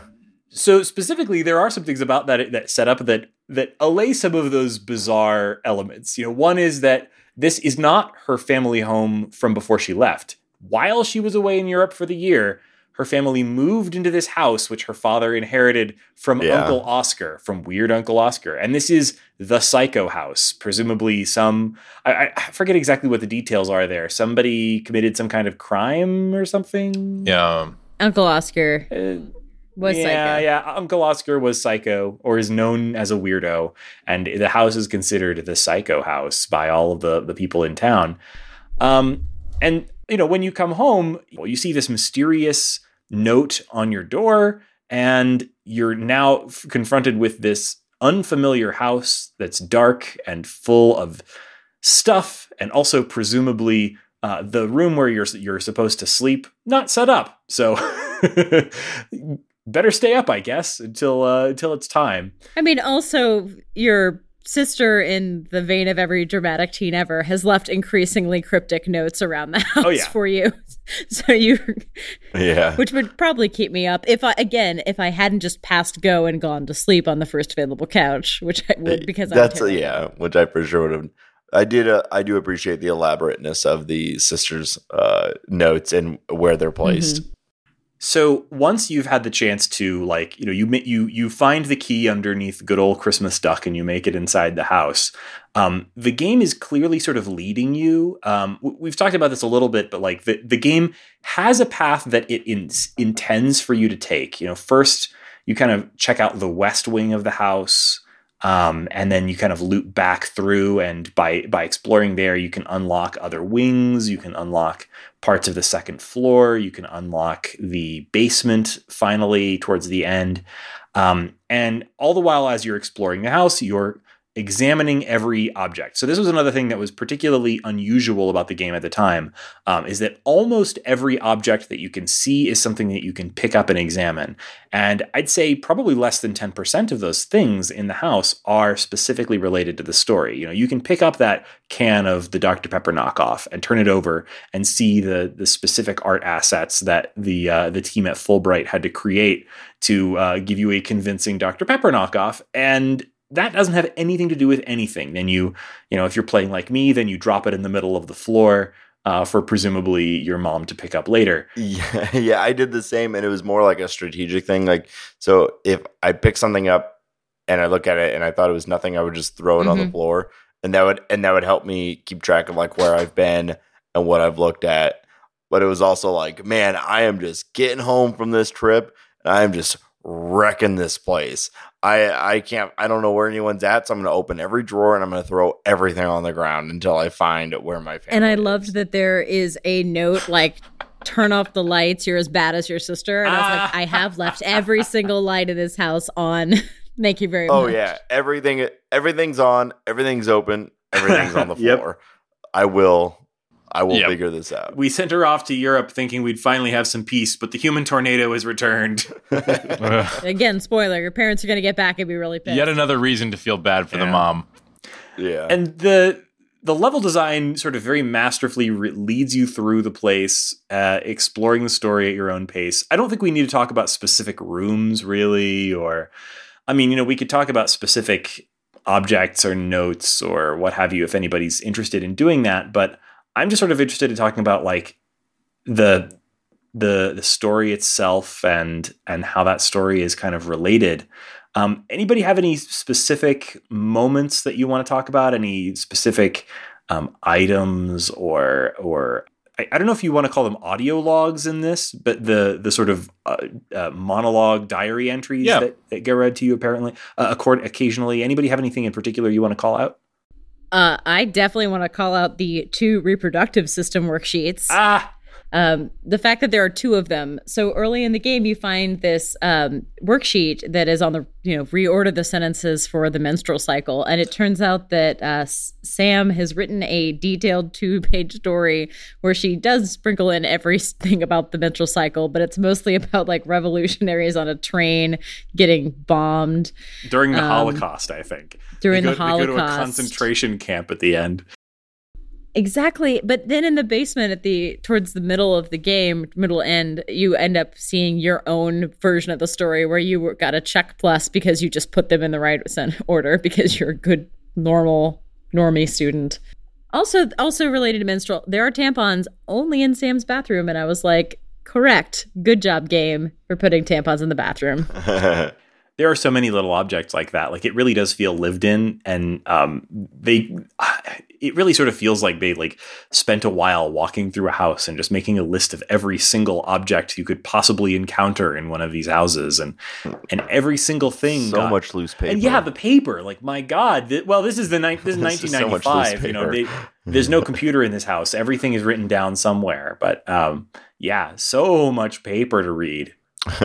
So specifically, there are some things about that that setup that that allay some of those bizarre elements. You know, one is that this is not her family home from before she left. While she was away in Europe for the year, her family moved into this house, which her father inherited from yeah. Uncle Oscar, from Weird Uncle Oscar. And this is the Psycho House. Presumably, some, I, I, forget exactly what the details are there. Somebody committed some kind of crime or something. Yeah. Uncle Oscar. Uh, was yeah, psycho. yeah. Yeah. Uncle Oscar was psycho, or is known as a weirdo, and the house is considered the psycho house by all of the the people in town. Um, and you know, when you come home, you see this mysterious note on your door, and you're now f- confronted with this unfamiliar house that's dark and full of stuff, and also presumably uh, the room where you're you're supposed to sleep not set up. So better stay up, I guess, until uh, until it's time. I mean, also you're sister, in the vein of every dramatic teen ever, has left increasingly cryptic notes around the house oh, yeah. for you. so you, yeah, which would probably keep me up if I again if I hadn't just passed go and gone to sleep on the first available couch, which I would because that's a, yeah, which I for sure would have. I did. Uh, I do appreciate the elaborateness of the sisters' uh, notes and where they're placed. Mm-hmm. So once you've had the chance to like, you know, you you you find the key underneath good old Christmas duck and you make it inside the house. Um, the game is clearly sort of leading you. Um, we've talked about this a little bit, but like the the game has a path that it in, intends for you to take. You know, first you kind of check out the west wing of the house. Um, and then you kind of loop back through, and by by exploring there, you can unlock other wings. You can unlock parts of the second floor. You can unlock the basement finally towards the end, um, and all the while as you're exploring the house, you're examining every object. So this was another thing that was particularly unusual about the game at the time, um, is that almost every object that you can see is something that you can pick up and examine. And I'd say probably less than 10% of those things in the house are specifically related to the story. You know, you can pick up that can of the Dr. Pepper knockoff and turn it over and see the the specific art assets that the uh, the team at Fullbright had to create to uh, give you a convincing Dr. Pepper knockoff. And that doesn't have anything to do with anything. Then you, you know, if you're playing like me, then you drop it in the middle of the floor uh, for presumably your mom to pick up later. Yeah, yeah, I did the same, and it was more like a strategic thing. Like, so if I pick something up and I look at it and I thought it was nothing, I would just throw it mm-hmm. on the mm-hmm. floor, and that would and that would help me keep track of like where I've been and what I've looked at. But it was also like, man, I am just getting home from this trip, and I am just wrecking this place. I I can't I don't know where anyone's at, so I'm gonna open every drawer and I'm gonna throw everything on the ground until I find where my family And I is. loved that there is a note like turn off the lights, you're as bad as your sister. And I was like, ah. I have left every single light in this house on. Thank you very oh, much. Oh yeah. Everything everything's on, everything's open, everything's on the floor. Yep. I will I will yep. figure this out. We sent her off to Europe thinking we'd finally have some peace, but the human tornado has returned. Again, spoiler: your parents are going to get back and be really pissed. Yet another reason to feel bad for yeah. the mom. Yeah, and the the level design sort of very masterfully re- leads you through the place, uh, exploring the story at your own pace. I don't think we need to talk about specific rooms, really, or I mean, you know, we could talk about specific objects or notes or what have you if anybody's interested in doing that, but I'm just sort of interested in talking about like the the the story itself and and how that story is kind of related. Um, anybody have any specific moments that you want to talk about? Any specific um, items or or I, I, don't know if you want to call them audio logs in this, but the the sort of uh, uh, monologue diary entries yeah. that, that, get read to you apparently uh, accord, occasionally. Anybody have anything in particular you want to call out? Uh, I definitely want to call out the two reproductive system worksheets. Ah, um, the fact that there are two of them. So early in the game, you find this um, worksheet that is on the you know reorder the sentences for the menstrual cycle, and it turns out that uh, Sam has written a detailed two-page story where she does sprinkle in everything about the menstrual cycle, but it's mostly about like revolutionaries on a train getting bombed during the um, Holocaust. I think during go, the Holocaust, they go to a concentration camp at the end. Exactly. But then in the basement at the towards the middle of the game, middle end, you end up seeing your own version of the story where you got a check plus because you just put them in the right order because you're a good normal normie student. Also also related to menstrual, there are tampons only in Sam's bathroom and I was like, "Correct. Good job game for putting tampons in the bathroom." there are so many little objects like that. Like it really does feel lived in, and um, they. It really sort of feels like they like spent a while walking through a house and just making a list of every single object you could possibly encounter in one of these houses, and and every single thing. So got, much loose paper. And yeah, the paper. Like my God. Th- well, this is the ni- this is nineteen ninety five. You know, they, there's no computer in this house. Everything is written down somewhere. But um, yeah, so much paper to read.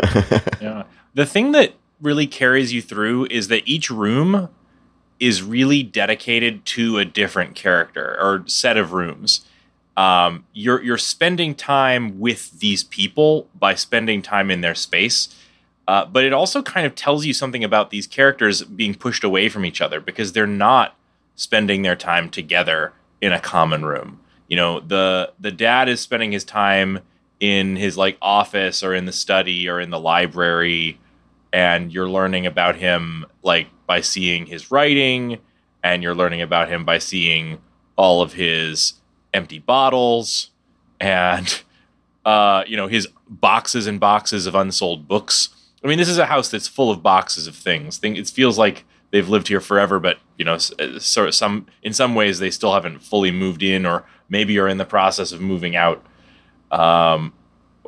yeah, the thing that really carries you through is that each room is really dedicated to a different character or set of rooms. Um, you're you're spending time with these people by spending time in their space, uh, but it also kind of tells you something about these characters being pushed away from each other because they're not spending their time together in a common room. You know, the the dad is spending his time in his like office or in the study or in the library and you're learning about him like by seeing his writing and you're learning about him by seeing all of his empty bottles and uh, you know his boxes and boxes of unsold books. I mean this is a house that's full of boxes of things. It feels like they've lived here forever but you know uh, of some in some ways they still haven't fully moved in or maybe are in the process of moving out um,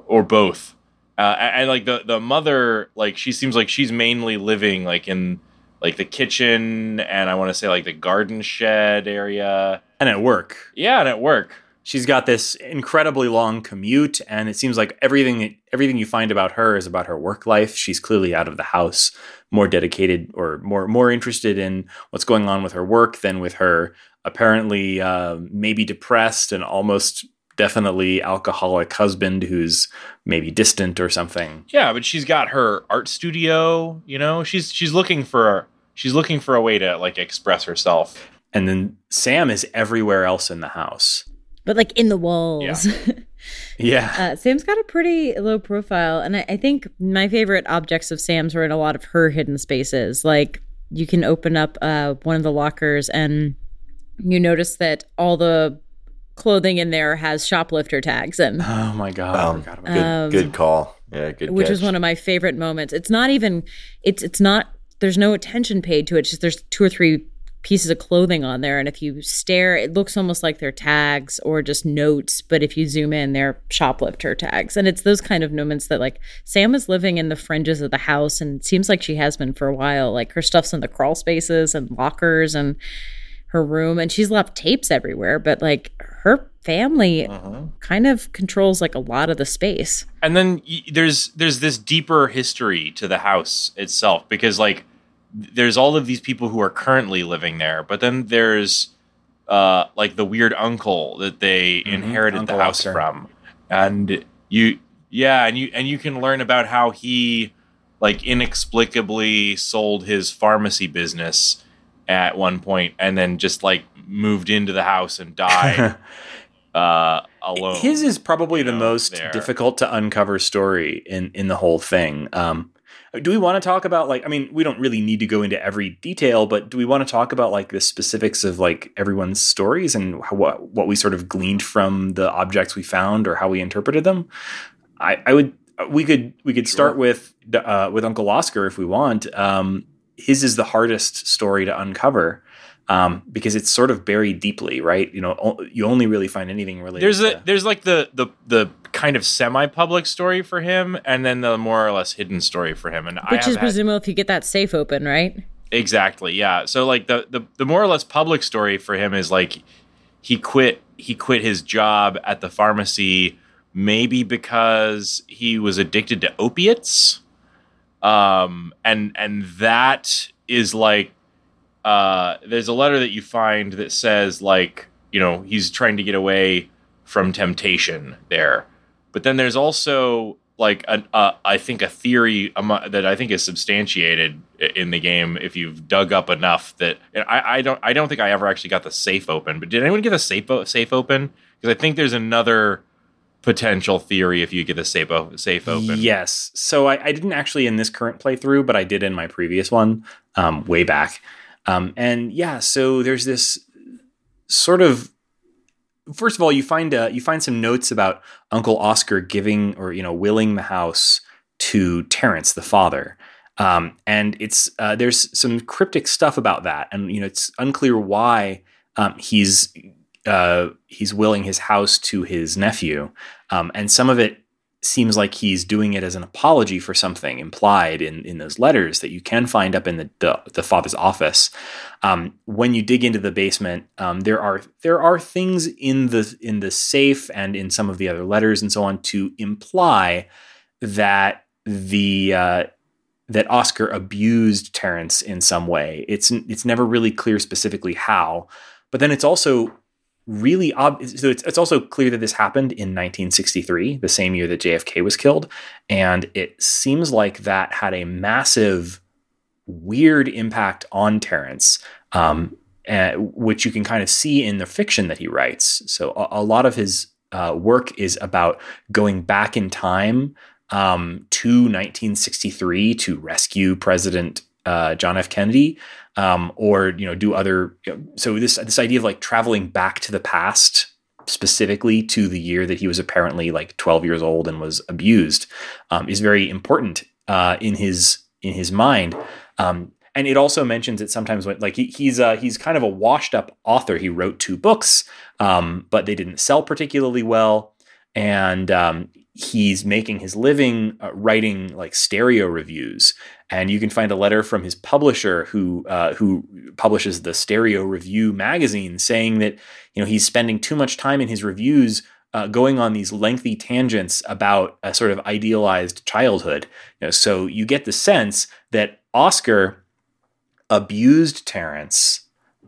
or both uh, and like the the mother like she seems like she's mainly living like in like the kitchen and I want to say like the garden shed area and at work. Yeah, and at work. She's got this incredibly long commute and it seems like everything everything you find about her is about her work life. She's clearly out of the house more dedicated or more more interested in what's going on with her work than with her apparently uh, maybe depressed and almost definitely alcoholic husband who's maybe distant or something. Yeah, but she's got her art studio. You know, she's she's looking for she's looking for a way to like express herself. And then Sam is everywhere else in the house. But like in the walls. Yeah. Yeah. Uh, Sam's got a pretty low profile, and I, I think my favorite objects of Sam's are in a lot of her hidden spaces. Like you can open up uh, one of the lockers, and you notice that all the clothing in there has shoplifter tags, and oh my god. Um, forgot Good, Um, good call. Yeah, good. which catch. is one of my favorite moments. It's not even it's it's not there's no attention paid to it. It's just there's two or three pieces of clothing on there and if you stare it looks almost like they're tags or just notes but if you zoom in they're shoplifter tags and it's those kind of moments that like sam is living in the fringes of the house and it seems like she has been for a while like her stuff's in the crawl spaces and lockers and her room and she's left tapes everywhere but like her family Uh-huh. kind of controls like a lot of the space and then y- there's there's this deeper history to the house itself because like there's all of these people who are currently living there but then there's uh like the weird uncle that they inherited Uncle the house Oscar. from and you yeah and you and you can learn about how he like inexplicably sold his pharmacy business at one point and then just like moved into the house and died uh alone His is probably the know, most there. difficult to uncover story in in the whole thing. Um, do we want to talk about like? I mean, we don't really need to go into every detail, but do we want to talk about like the specifics of like everyone's stories and how, what what we sort of gleaned from the objects we found or how we interpreted them? I, I would we could we could start Sure. with uh, with Uncle Oscar if we want. Um, his is the hardest story to uncover. Um, because it's sort of buried deeply, right? You know, o- you only really find anything related. there's to, there's like the the the kind of semi-public story for him and then the more or less hidden story for him and I which have is had- presumable if you get that safe open right exactly yeah so like the, the the more or less public story for him is like he quit he quit his job at the pharmacy maybe because he was addicted to opiates um and and that is like uh there's a letter that you find that says like you know he's trying to get away from temptation there but then there's also like an uh, I think a theory that I think is substantiated in the game if you've dug up enough that I, I don't I don't think I ever actually got the safe open but did anyone get the safe safe open because I think there's another potential theory if you get the safe safe open Yes. So I, I didn't actually in this current playthrough, but I did in my previous one um, way back. Um, and yeah, so there's this sort of. First of all, you find uh, you find some notes about Uncle Oscar giving or you know willing the house to Terrence, the father, um, and it's uh, there's some cryptic stuff about that, and you know it's unclear why um, he's uh, he's willing his house to his nephew, um, and some of it seems like he's doing it as an apology for something implied in, in those letters that you can find up in the the, the father's office. Um, when you dig into the basement, um, there are there are things in the in the safe and in some of the other letters and so on to imply that the uh, that Oscar abused Terrence in some way. It's it's never really clear specifically how, but then it's also really ob- so it's, it's also clear that this happened in 1963 the same year that jfk was killed. And it seems like that had a massive weird impact on terrence um, uh, which you can kind of see in the fiction that he writes. So a, a lot of his uh, work is about going back in time um, to 1963 to rescue president uh, john f. Kennedy um, or you know do other you know, so this this idea of like traveling back to the past specifically to the year that he was apparently like 12 years old and was abused um, is very important uh, in his in his mind. Um, and it also mentions it sometimes when like he, he's uh, he's kind of a washed up author. He wrote two books um, but they didn't sell particularly well. And um, he's making his living uh, writing like stereo reviews and you can find a letter from his publisher who uh, who publishes the Stereo Review magazine saying that you know he's spending too much time in his reviews uh, going on these lengthy tangents about a sort of idealized childhood. You know, so you get the sense that Oscar abused Terrence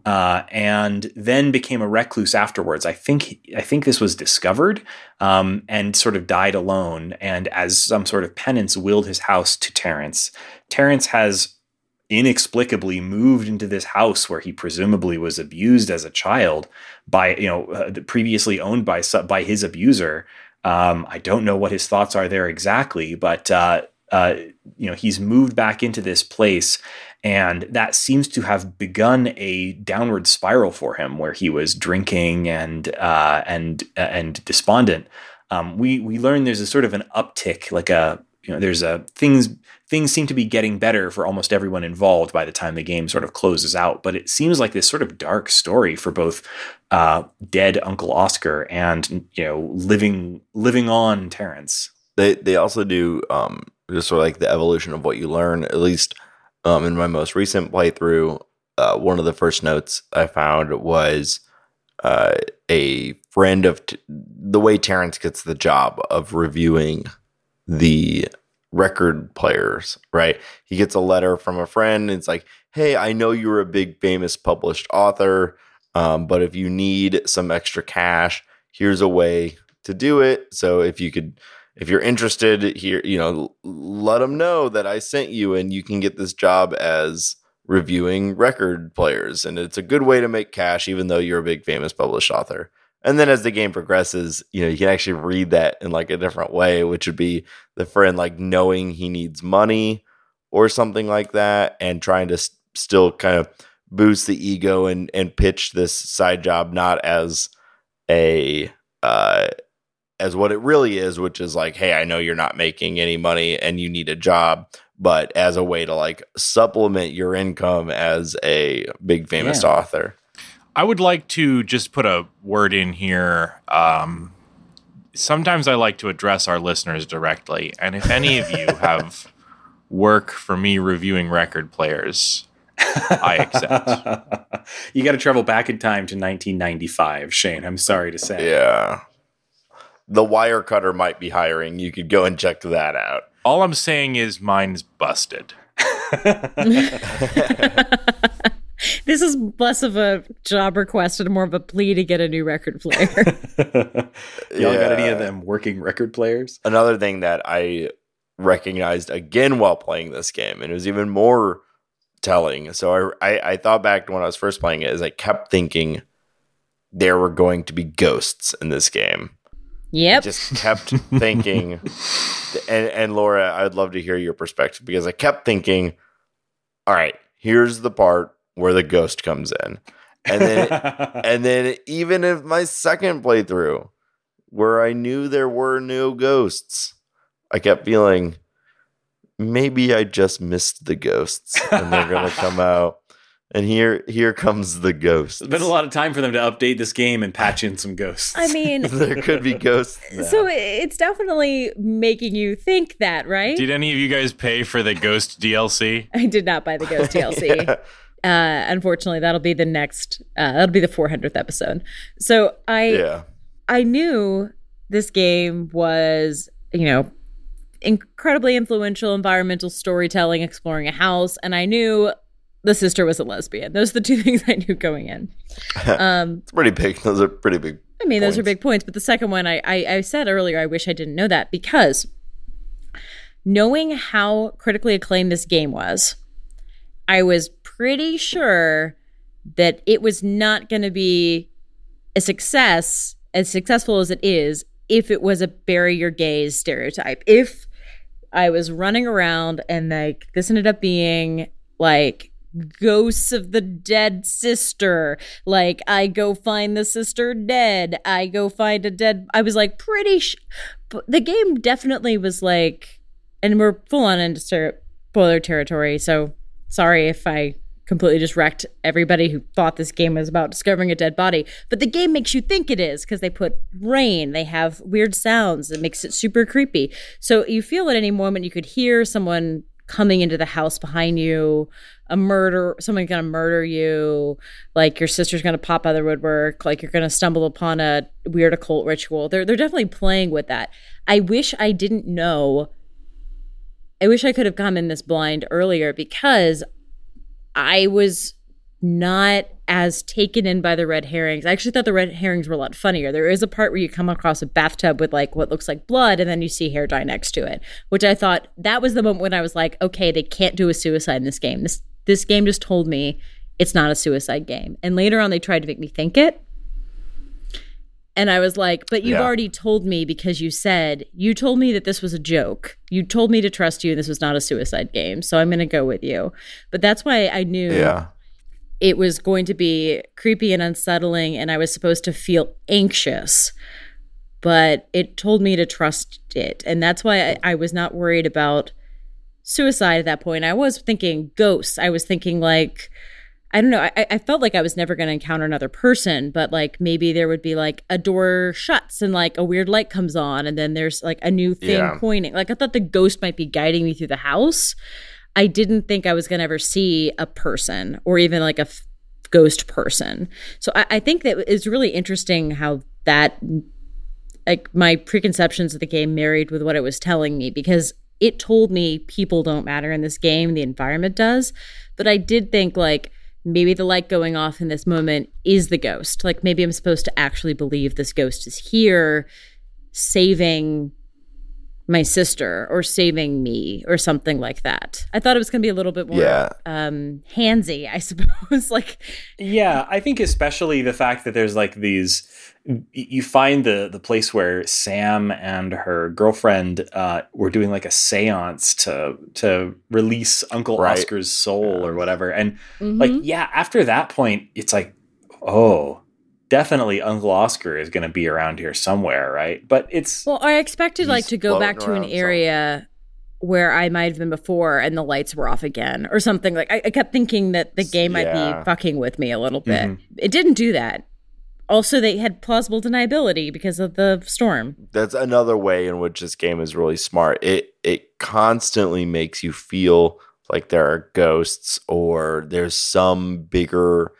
uh, and then became a recluse afterwards. I think I think this was discovered um, and sort of died alone, and as some sort of penance, willed his house to Terrence. Terrence has inexplicably moved into this house where he presumably was abused as a child by you know uh, previously owned by by his abuser. Um, I don't know what his thoughts are there exactly, but uh, uh, you know he's moved back into this place and that seems to have begun a downward spiral for him where he was drinking and uh, and uh, and despondent. Um, we we learn there's a sort of an uptick like a you know there's a things things seem to be getting better for almost everyone involved by the time the game sort of closes out but it seems like this sort of dark story for both uh, dead uncle oscar and you know living living on terrence. They they also do um, just sort of like the evolution of what you learn at least um, in my most recent playthrough, uh, one of the first notes I found was uh, a friend of t- the way Terrence gets the job of reviewing the record players, right? He gets a letter from a friend. it's like, hey, I know you're a big famous published author, um, but if you need some extra cash, here's a way to do it. So if you could if you're interested here, you know, let them know that I sent you and you can get this job as reviewing record players. And it's a good way to make cash, even though you're a big famous published author. And then as the game progresses, you know, you can actually read that in like a different way, which would be the friend like knowing he needs money or something like that and trying to st- still kind of boost the ego and and pitch this side job not as a uh as what it really is, which is like, hey, I know you're not making any money and you need a job, but as a way to like supplement your income as a big famous yeah. author. I would like to just put a word in here. Um, sometimes I like to address our listeners directly. And if any of you have work for me reviewing record players, I accept. you got to travel back in time to 1995, Shane. I'm sorry to say. Yeah the Wirecutter might be hiring. You could go and check that out. All I'm saying is mine's busted. this is less of a job request and more of a plea to get a new record player. Y'all yeah. got any of them working record players? Another thing that I recognized again while playing this game, and it was even more telling. So I, I, I thought back to when I was first playing it, is I kept thinking there were going to be ghosts in this game. Yep. I just kept thinking, and, and Laura, I'd love to hear your perspective because I kept thinking, all right, here's the part where the ghost comes in. And then, and then even if my second playthrough, where I knew there were no ghosts, I kept feeling maybe I just missed the ghosts and they're going to come out and here here comes the ghost. It's been a lot of time for them to update this game and patch in some ghosts. I mean, there could be ghosts. Now. So it's definitely making you think that, right? Did any of you guys pay for the ghost DLC? I did not buy the ghost DLC. yeah. uh, unfortunately, that'll be the next. Uh, that'll be the 400th episode. So I, yeah. I knew this game was, you know, incredibly influential environmental storytelling, exploring a house, and I knew the sister was a lesbian. Those are the two things I knew going in. Um, it's pretty big. Those are pretty big. I mean, points. those are big points. But the second one, I, I, I said earlier, I wish I didn't know that because knowing how critically acclaimed this game was, I was pretty sure that it was not going to be a success, as successful as it is, if it was a bury your gays stereotype. If I was running around and like this ended up being like ghosts of the dead sister. Like, I go find the sister dead. I go find a dead. I was like, pretty. Sh- the game definitely was like, and we're full on into spoiler territory. So sorry if I completely just wrecked everybody who thought this game was about discovering a dead body. But the game makes you think it is because they put rain, they have weird sounds, it makes it super creepy. So you feel at any moment you could hear someone coming into the house behind you a murder someone's gonna murder you like your sister's gonna pop out of the woodwork like you're gonna stumble upon a weird occult ritual they're, they're definitely playing with that i wish i didn't know I wish I could have come in this blind earlier because I was not as taken in by the red herrings. I actually thought the red herrings were a lot funnier. There is a part where you come across a bathtub with like what looks like blood and then you see hair dye next to it, which I thought that was the moment when I was like, okay, they can't do a suicide in this game. This this game just told me it's not a suicide game. And later on they tried to make me think it. And I was like, but you've Yeah. already told me because you said, you told me that this was a joke. You told me to trust you and this was not a suicide game. So I'm going to go with you. But that's why I knew Yeah. it was going to be creepy and unsettling and I was supposed to feel anxious. But it told me to trust it. And that's why I, I was not worried about suicide at that point. I was thinking ghosts. I was thinking like I don't know. I, I felt like I was never going to encounter another person, but like maybe there would be like a door shuts and like a weird light comes on, and then there's like a new thing Yeah. pointing. Like I thought the ghost might be guiding me through the house. I didn't think I was going to ever see a person or even like a f- ghost person. So I, I think that it's really interesting how that like my preconceptions of the game married with what it was telling me because it told me people don't matter in this game, the environment does. But I did think like maybe the light going off in this moment is the ghost. Like maybe I'm supposed to actually believe this ghost is here saving my sister or saving me or something like that. I thought it was going to be a little bit more Yeah. um handsy, I suppose. like Yeah, I think especially the fact that there's like these y- you find the the place where Sam and her girlfriend uh, were doing like a séance to to release Uncle Right. Oscar's soul or whatever. And mhm. like yeah, after that point it's like oh, definitely Uncle Oscar is going to be around here somewhere, right? But it's Well, I expected like to go back to an around somewhere. area where I might have been before and the lights were off again or something. Like I, I kept thinking that the game might Yeah. be fucking with me a little bit. Mhm. It didn't do that. Also, they had plausible deniability because of the storm. that's another way in which this game is really smart. It it constantly makes you feel like there are ghosts or there's some bigger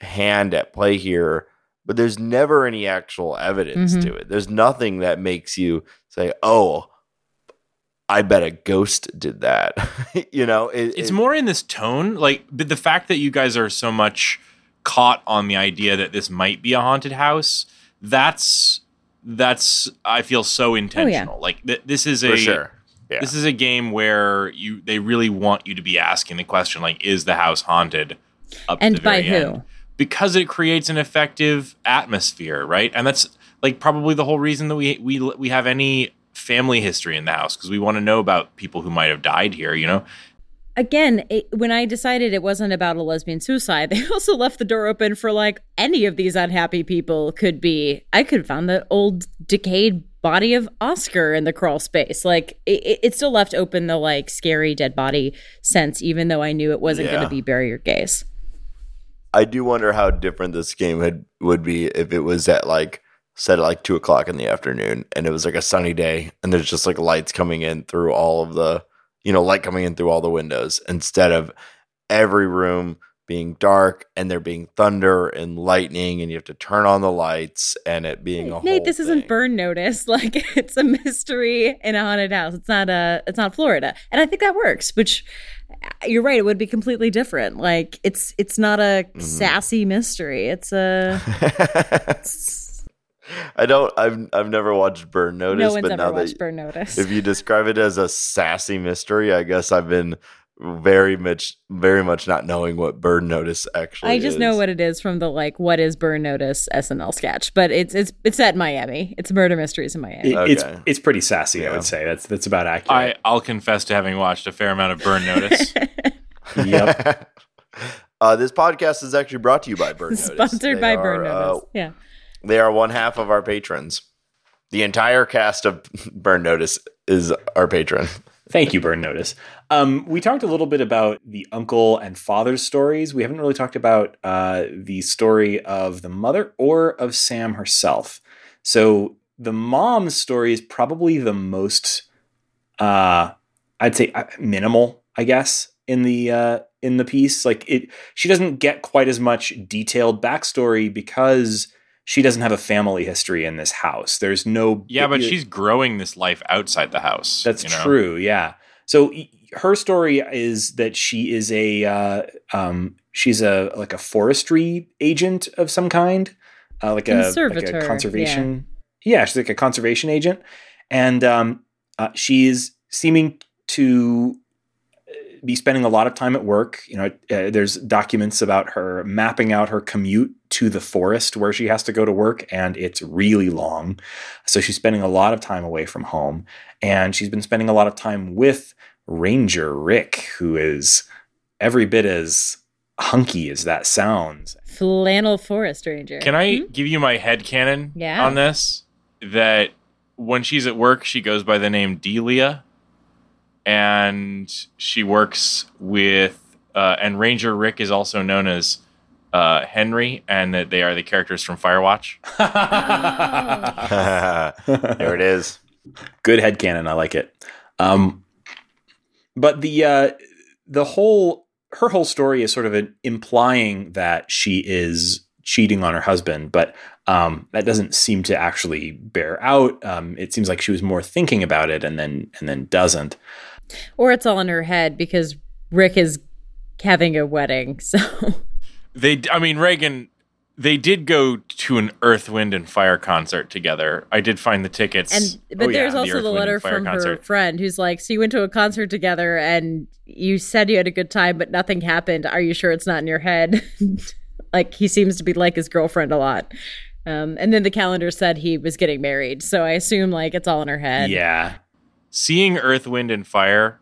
hand at play here, but there's never any actual evidence Mhm. to it. There's nothing that makes you say, "Oh, I bet a ghost did that." you know, it, it's it- more in this tone like but the fact that you guys are so much caught on the idea that this might be a haunted house that's that's i feel so oh, intentional like th- this is a for sure. Yeah. this is a game where you they really want you to be asking the question like is the house haunted up And by who? end. because it creates an effective atmosphere right and that's like probably the whole reason that we we we have any family history in the house because we want to know about people who might have died here you know Again, it, when I decided it wasn't about a lesbian suicide, they also left the door open for like any of these unhappy people could be. I could have found the old decayed body of Oscar in the crawl space. Like it, it- still left open the like scary dead body sense, even though I knew it wasn't going to be bury your gays. I do wonder how different this game had, would be if it was at like set at like two o'clock in the afternoon and it was like a sunny day and there's just like lights coming in through all of the you know light coming in through all the windows instead of every room being dark and there being thunder and lightning and you have to turn on the lights and it being a Nate, whole this isn't burn notice. Like it's a mystery in a haunted house. It's not a. It's not Florida, and I think that works. Which you're right. It would be completely different. Like it's it's not a Mm-hmm. sassy mystery. It's a. I don't I've I've never watched Burn Notice no one's but ever now watched that Burn Notice. if you describe it as a sassy mystery, I guess I've been very much very much not knowing what Burn Notice actually I just know what it is from the like what is Burn Notice SNL sketch, but it's it's it's at Miami. It's murder mysteries in Miami. it- it's Okay. it's pretty sassy, I would say. That's that's about accurate. I'll confess to having watched a fair amount of Burn Notice. yep. uh, this podcast is actually brought to you by Burn Notice. Sponsored They by are, Burn uh, Notice. yeah. They are one half of our patrons. The entire cast of Burn Notice is our patron. Thank you, Burn Notice. Um, we talked a little bit about the uncle and father's stories. We haven't really talked about uh, the story of the mother or of Sam herself. So the mom's story is probably the most, uh, I'd say, uh, minimal, I guess, in the uh, in the piece. Like it, she doesn't get quite as much detailed backstory because she doesn't have a family history in this house. There's no yeah, but she's growing this life outside the house. that's you know? true. Yeah. So her story is that she is a uh, um, she's a like a forestry agent of some kind, uh, like, a, like a conservation. Yeah. she's like a conservation agent, and um, uh, she's seeming to be spending a lot of time at work. You know, uh, there's documents about her mapping out her commute to the forest where she has to go to work, and it's really long. So she's spending a lot of time away from home, and she's been spending a lot of time with Ranger Rick, who is every bit as hunky as that sounds. Flannel Forest Ranger. Can I Hmm? give you my head canon Yeah. on this? That when she's at work, she goes by the name Delia, and she works with uh, and Ranger Rick is also known as uh, Henry, and that they are the characters from Firewatch. there it is. Good headcanon. I like it. Um, but the uh, the whole her whole story is sort of an, implying that she is cheating on her husband, but um, that doesn't seem to actually bear out. Um, it seems like she was more thinking about it and then and then doesn't. Or it's all in her head because Rick is having a wedding. So They, I mean, Reagan. They did go to an Earth, Wind, and Fire concert together. I did find the tickets. and but Oh, yeah, there's the also Earth, the letter from her friend who's like, "So you went to a concert together and you said you had a good time, but nothing happened. Are you sure it's not in your head?" like he seems to be like his girlfriend a lot. Um, and then the calendar said he was getting married, so I assume like it's all in her head. Yeah, seeing Earth, Wind, and Fire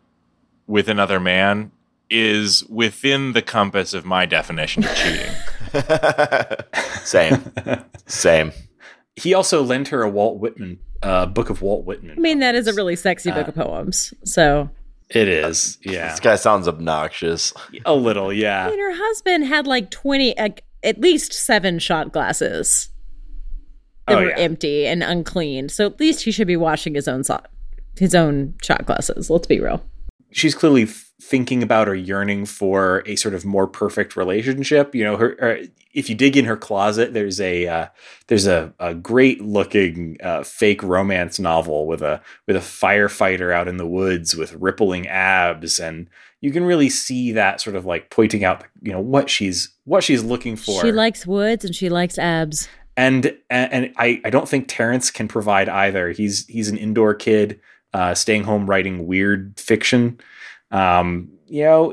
with another man is within the compass of my definition of cheating. Same. Same. he also lent her a Walt Whitman uh, book of Walt Whitman. I mean, that is a really sexy book Uh, of poems. So it is. Yeah, This guy sounds obnoxious. a little. I Yeah. mean, her husband had like twenty, like, at least seven shot glasses that Oh, were yeah. empty and unclean. So at least he should be washing his own so- his own shot glasses. Let's be real. she's clearly f- thinking about or yearning for a sort of more perfect relationship. You know, her, her if you dig in her closet, there's a uh, there's a, a great looking uh, fake romance novel with a with a firefighter out in the woods with rippling abs, and you can really see that sort of like pointing out, you know, what she's what she's looking for. She likes woods and she likes abs. and and, and I, I don't think Terrence can provide either. He's he's an indoor kid, uh, staying home writing weird fiction. Um, you know,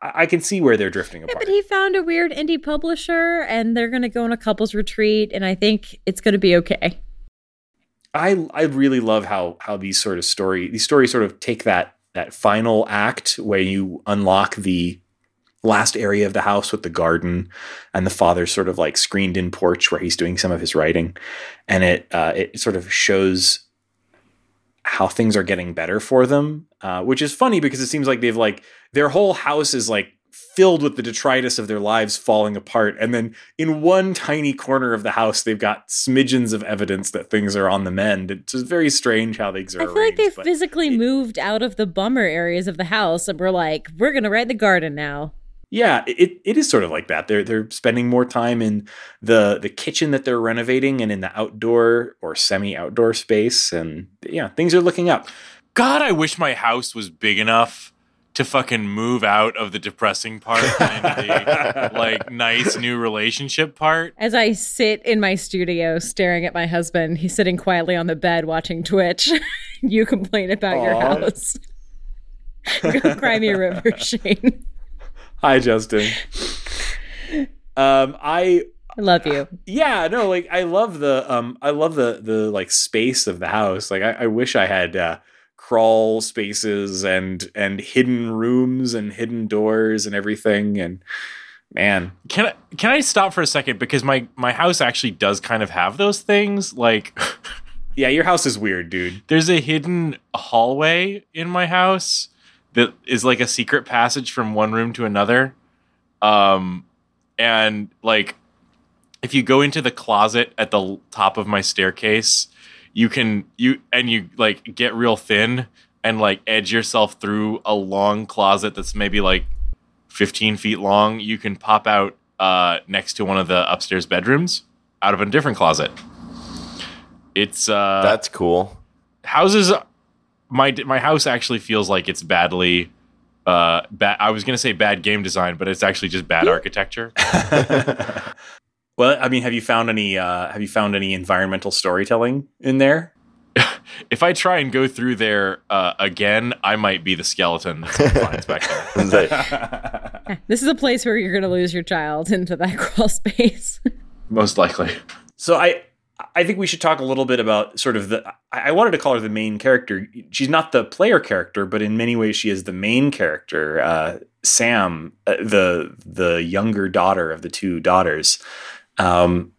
I, I can see where they're drifting apart. Yeah, but he found a weird indie publisher, and they're going to go on a couples retreat, and I think it's going to be okay. I I really love how how these sort of story these stories sort of take that that final act where you unlock the last area of the house with the garden and the father's sort of like screened in porch where he's doing some of his writing and it uh, it sort of shows how things are getting better for them uh, which is funny because it seems like they've like their whole house is like filled with the detritus of their lives falling apart and then in one tiny corner of the house they've got smidgens of evidence that things are on the mend it's just very strange how things are I feel like they arranged, physically moved out of the bummer areas of the house, and we're like, we're going to write the garden now. Yeah, it, it is sort of like that. They're they're spending more time in the the kitchen that they're renovating and in the outdoor or semi outdoor space, and yeah, things are looking up. God, I wish my house was big enough to fucking move out of the depressing part and into the like nice new relationship part. As I sit in my studio staring at my husband, he's sitting quietly on the bed watching Twitch. you complain about your house. Go cry me a river, Shane. Hi, Justin. Um, I I love you. yeah, no, like I love the um, I love the the like space of the house. Like I, I wish I had uh, crawl spaces and and hidden rooms and hidden doors and everything. And man, Can I can I stop for a second because my my house actually does kind of have those things like yeah, your house is weird, dude. there's a hidden hallway in my house that is like a secret passage from one room to another um and like if you go into the closet at the top of my staircase you can you and you like get real thin and like edge yourself through a long closet that's maybe like 15 feet long you can pop out uh next to one of the upstairs bedrooms out of a different closet it's uh That's cool. houses my my house actually feels like it's badly uh bad I was going to say bad game design, but it's actually just bad architecture. well, I mean, have you found any uh have you found any environmental storytelling in there? if I try and go through there uh, again, I might be the skeleton that's finds back there. this is a place where you're going to lose your child into that crawl space. Most likely. So I I think we should talk a little bit about sort of the. I wanted to call her the main character. She's not the player character, but in many ways she is the main character. Uh, Sam, uh, the the younger daughter of the two daughters, um,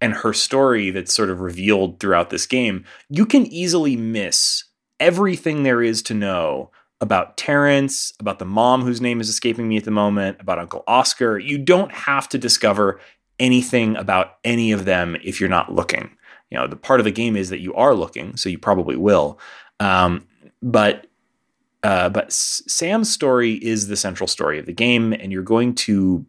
and her story that's sort of revealed throughout this game. You can easily miss everything there is to know about Terrence, about the mom whose name is escaping me at the moment, about Uncle Oscar. You don't have to discover anything about any of them if you're not looking. You know, the part of the game is that you are looking, so you probably will. Um, but uh, but Sam's story is the central story of the game, and you're going to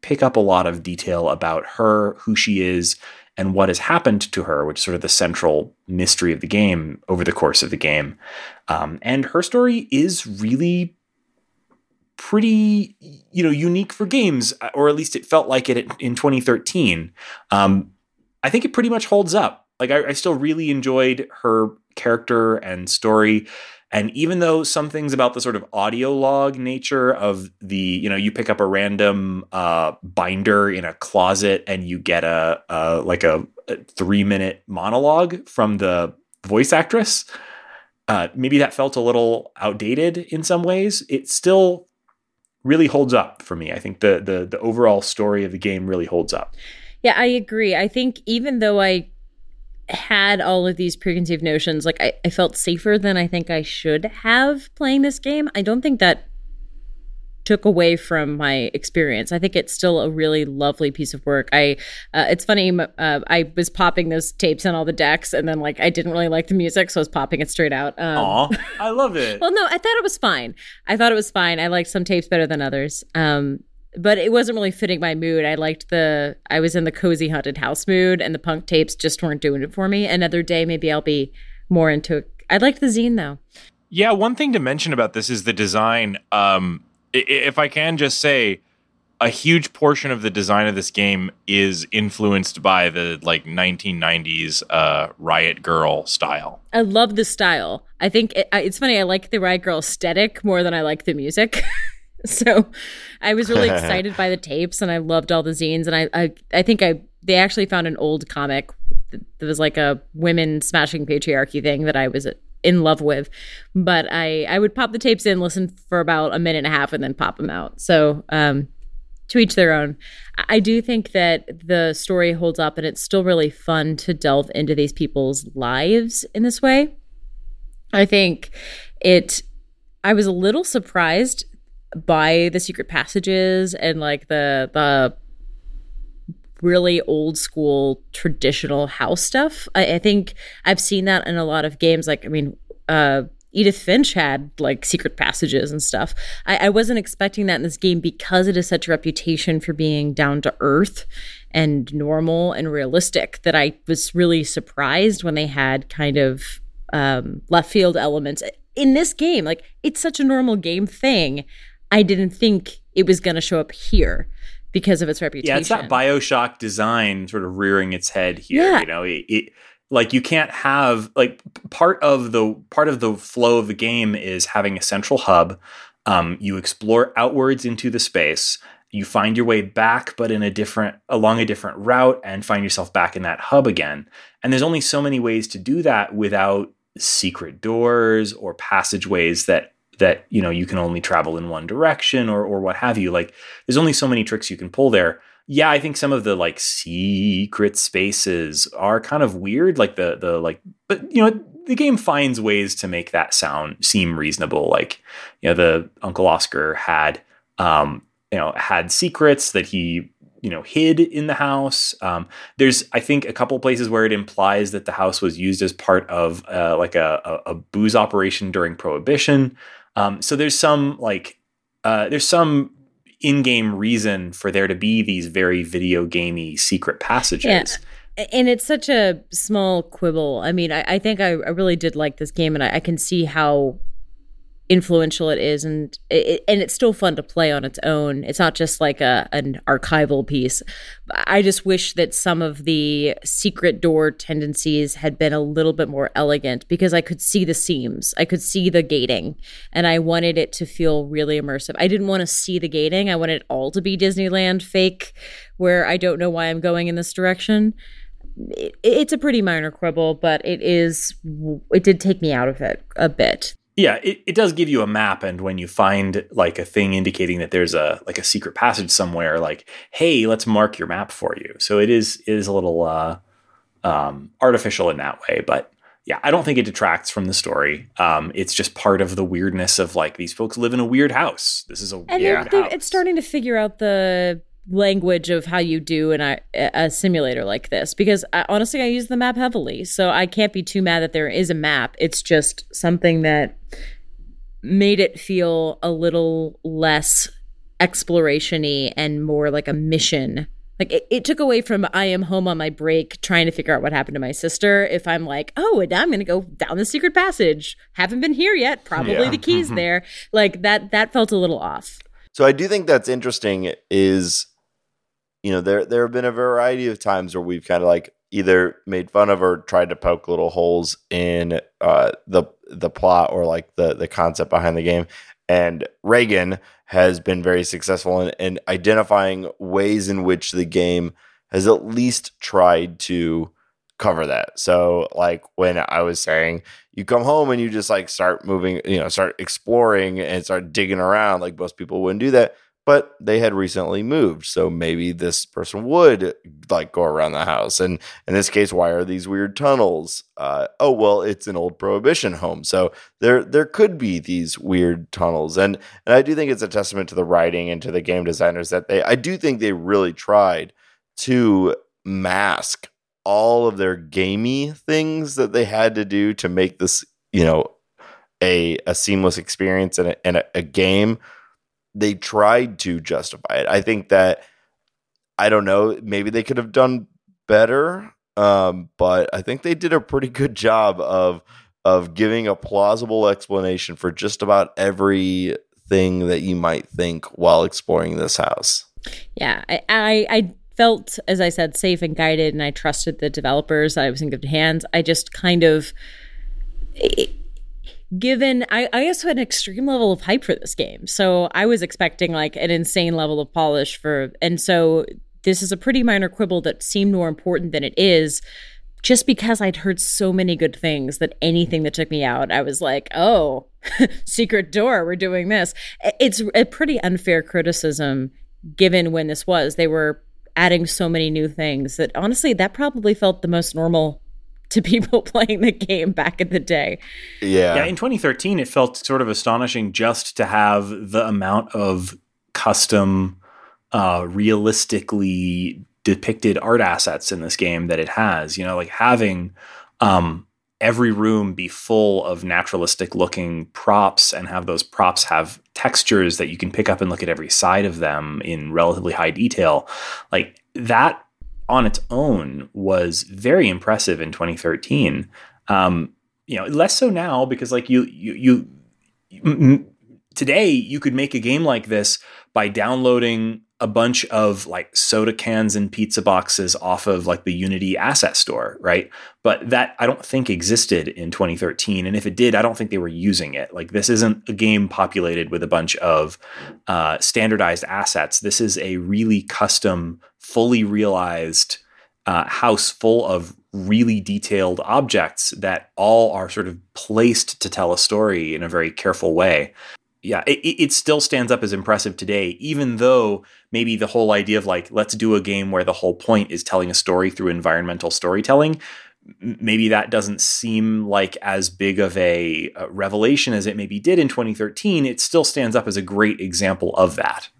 pick up a lot of detail about her, who she is, and what has happened to her, which is sort of the central mystery of the game over the course of the game. Um, and her story is really pretty you know unique for games or at least it felt like it in 2013 um, i think it pretty much holds up. Like I, I, still really enjoyed her character and story. And even though some things about the sort of audio log nature of the you know you pick up a random uh, binder in a closet and you get a, a like a, a three minute monologue from the voice actress uh, maybe that felt a little outdated in some ways. It still really holds up for me. I think the the the overall story of the game really holds up. Yeah, I agree. I think even though I had all of these preconceived notions, like I, I felt safer than I think I should have playing this game. I don't think that took away from my experience. I think it's still a really lovely piece of work. I uh, it's funny uh, I was popping those tapes on all the decks and then like I didn't really like the music so I was popping it straight out. Um, Aw, I love it. well, no, I thought it was fine. I thought it was fine. I liked some tapes better than others. Um, but it wasn't really fitting my mood. I liked the I was in the cozy haunted house mood and the punk tapes just weren't doing it for me. Another day maybe I'll be more into it. I liked the zine though. Yeah, one thing to mention about this is the design. Um, if I can just say, a huge portion of the design of this game is influenced by the like 1990s uh, Riot Grrrl style. I love the style. I think it, it's funny. I like the Riot Grrrl aesthetic more than I like the music. so I was really excited by the tapes, and I loved all the zines. And I, I, I think I they actually found an old comic that was like a women smashing patriarchy thing that I was in love with. But I I would pop the tapes in, listen for about a minute and a half, and then pop them out. So um, to each their own. I do think that the story holds up, and it's still really fun to delve into these people's lives in this way. I think it. I was a little surprised by the secret passages and like the the really old school traditional house stuff. I, I, think I've seen that in a lot of games. Like, I mean, uh, Edith Finch had like secret passages and stuff. I, I wasn't expecting that in this game because it has such a reputation for being down to earth and normal and realistic that I was really surprised when they had kind of um, left field elements in this game. Like, it's such a normal game thing. I didn't think it was going to show up here because of its reputation. Yeah, it's that Bioshock design sort of rearing its head here. Yeah. You know, it, it, like you can't have like part of the part of the flow of the game is having a central hub. Um, you explore outwards into the space. You find your way back, but in a different along a different route, and find yourself back in that hub again. And there's only so many ways to do that without secret doors or passageways that that you know you can only travel in one direction or or what have you. Like there's only so many tricks you can pull there. Yeah i think some of the like secret spaces are kind of weird like the the like but you know the game finds ways to make that sound seem reasonable. Like you know the uncle oscar had um you know had secrets that he you know hid in the house. Um, there's i think a couple places where it implies that the house was used as part of uh, like a, a, a, booze operation during prohibition um, so there's some like uh, there's some in-game reason for there to be these very video gamey secret passages. Yeah. and it's such a small quibble. I mean, I, I think I, I, really did like this game, and I, I, can see how influential it is, and it, and it's still fun to play on its own. It's not just like a an archival piece. I just wish that some of the secret door tendencies had been a little bit more elegant because I could see the seams, I could see the gating, and I wanted it to feel really immersive. I didn't want to see the gating. I wanted it all to be Disneyland fake, where I don't know why I'm going in this direction. It, it's a pretty minor quibble, but it is. It did take me out of it a bit. Yeah, it, it does give you a map, and when you find like a thing indicating that there's a like a secret passage somewhere, like, hey, let's mark your map for you. So it is it is a little uh, um, artificial in that way, but yeah, I don't think it detracts from the story. Um, it's just part of the weirdness of like these folks live in a weird house. This is a and weird house. It's starting to figure out the language of how you do in a, a simulator like this because I, honestly i use the map heavily so i can't be too mad that there is a map it's just something that made it feel a little less explorationy and more like a mission. Like it, it, took away from i am home on my break trying to figure out what happened to my sister. If i'm like oh and i'm gonna go down the secret passage. Haven't been here yet. Probably yeah. the keys mm-hmm. there. Like that that felt a little off. So i do think that's interesting is you know, there there have been a variety of times where we've kind of like either made fun of or tried to poke little holes in uh, the the plot or like the the concept behind the game. And Reagan has been very successful in, in identifying ways in which the game has at least tried to cover that. So like when I was saying you come home and you just like start moving, you know, start exploring and start digging around like most people wouldn't do that but they had recently moved so maybe this person would like go around the house. And in this case why are these weird tunnels? Uh, oh well it's an old prohibition home so there there could be these weird tunnels. And and i do think it's a testament to the writing and to the game designers that they i do think they really tried to mask all of their gamey things that they had to do to make this you know a a seamless experience and a, and a, a game they tried to justify it. I think that I don't know, maybe they could have done better, um, but I think they did a pretty good job of of giving a plausible explanation for just about everything that you might think while exploring this house. Yeah, I, I, felt, as I said, safe and guided, and I trusted the developers. I was in good hands. I just kind of. It, given I, I also had an extreme level of hype for this game. So I was expecting like an insane level of polish for and so this is a pretty minor quibble that seemed more important than it is just because I'd heard so many good things that anything that took me out, I was like, oh, secret door, we're doing this. It's a pretty unfair criticism given when this was. They were adding so many new things that honestly, that probably felt the most normal to people playing the game back in the day. Yeah. Yeah, in 2013 it felt sort of astonishing just to have the amount of custom uh, realistically depicted art assets in this game that it has, you know, like having um, every room be full of naturalistic looking props and have those props have textures that you can pick up and look at every side of them in relatively high detail. Like that on its own was very impressive in 2013. Um, you know, less so now because like you you you today you could make a game like this by downloading a bunch of like soda cans and pizza boxes off of like the Unity asset store, right? But that I don't think existed in 2013. And if it did, I don't think they were using it. Like this isn't a game populated with a bunch of uh, standardized assets. This is a really custom, fully realized uh, house full of really detailed objects that all are sort of placed to tell a story in a very careful way yeah, it, it still stands up as impressive today, even though maybe the whole idea of like, let's do a game where the whole point is telling a story through environmental storytelling, maybe that doesn't seem like as big of a, revelation as it maybe did in 2013. It still stands up as a great example of that.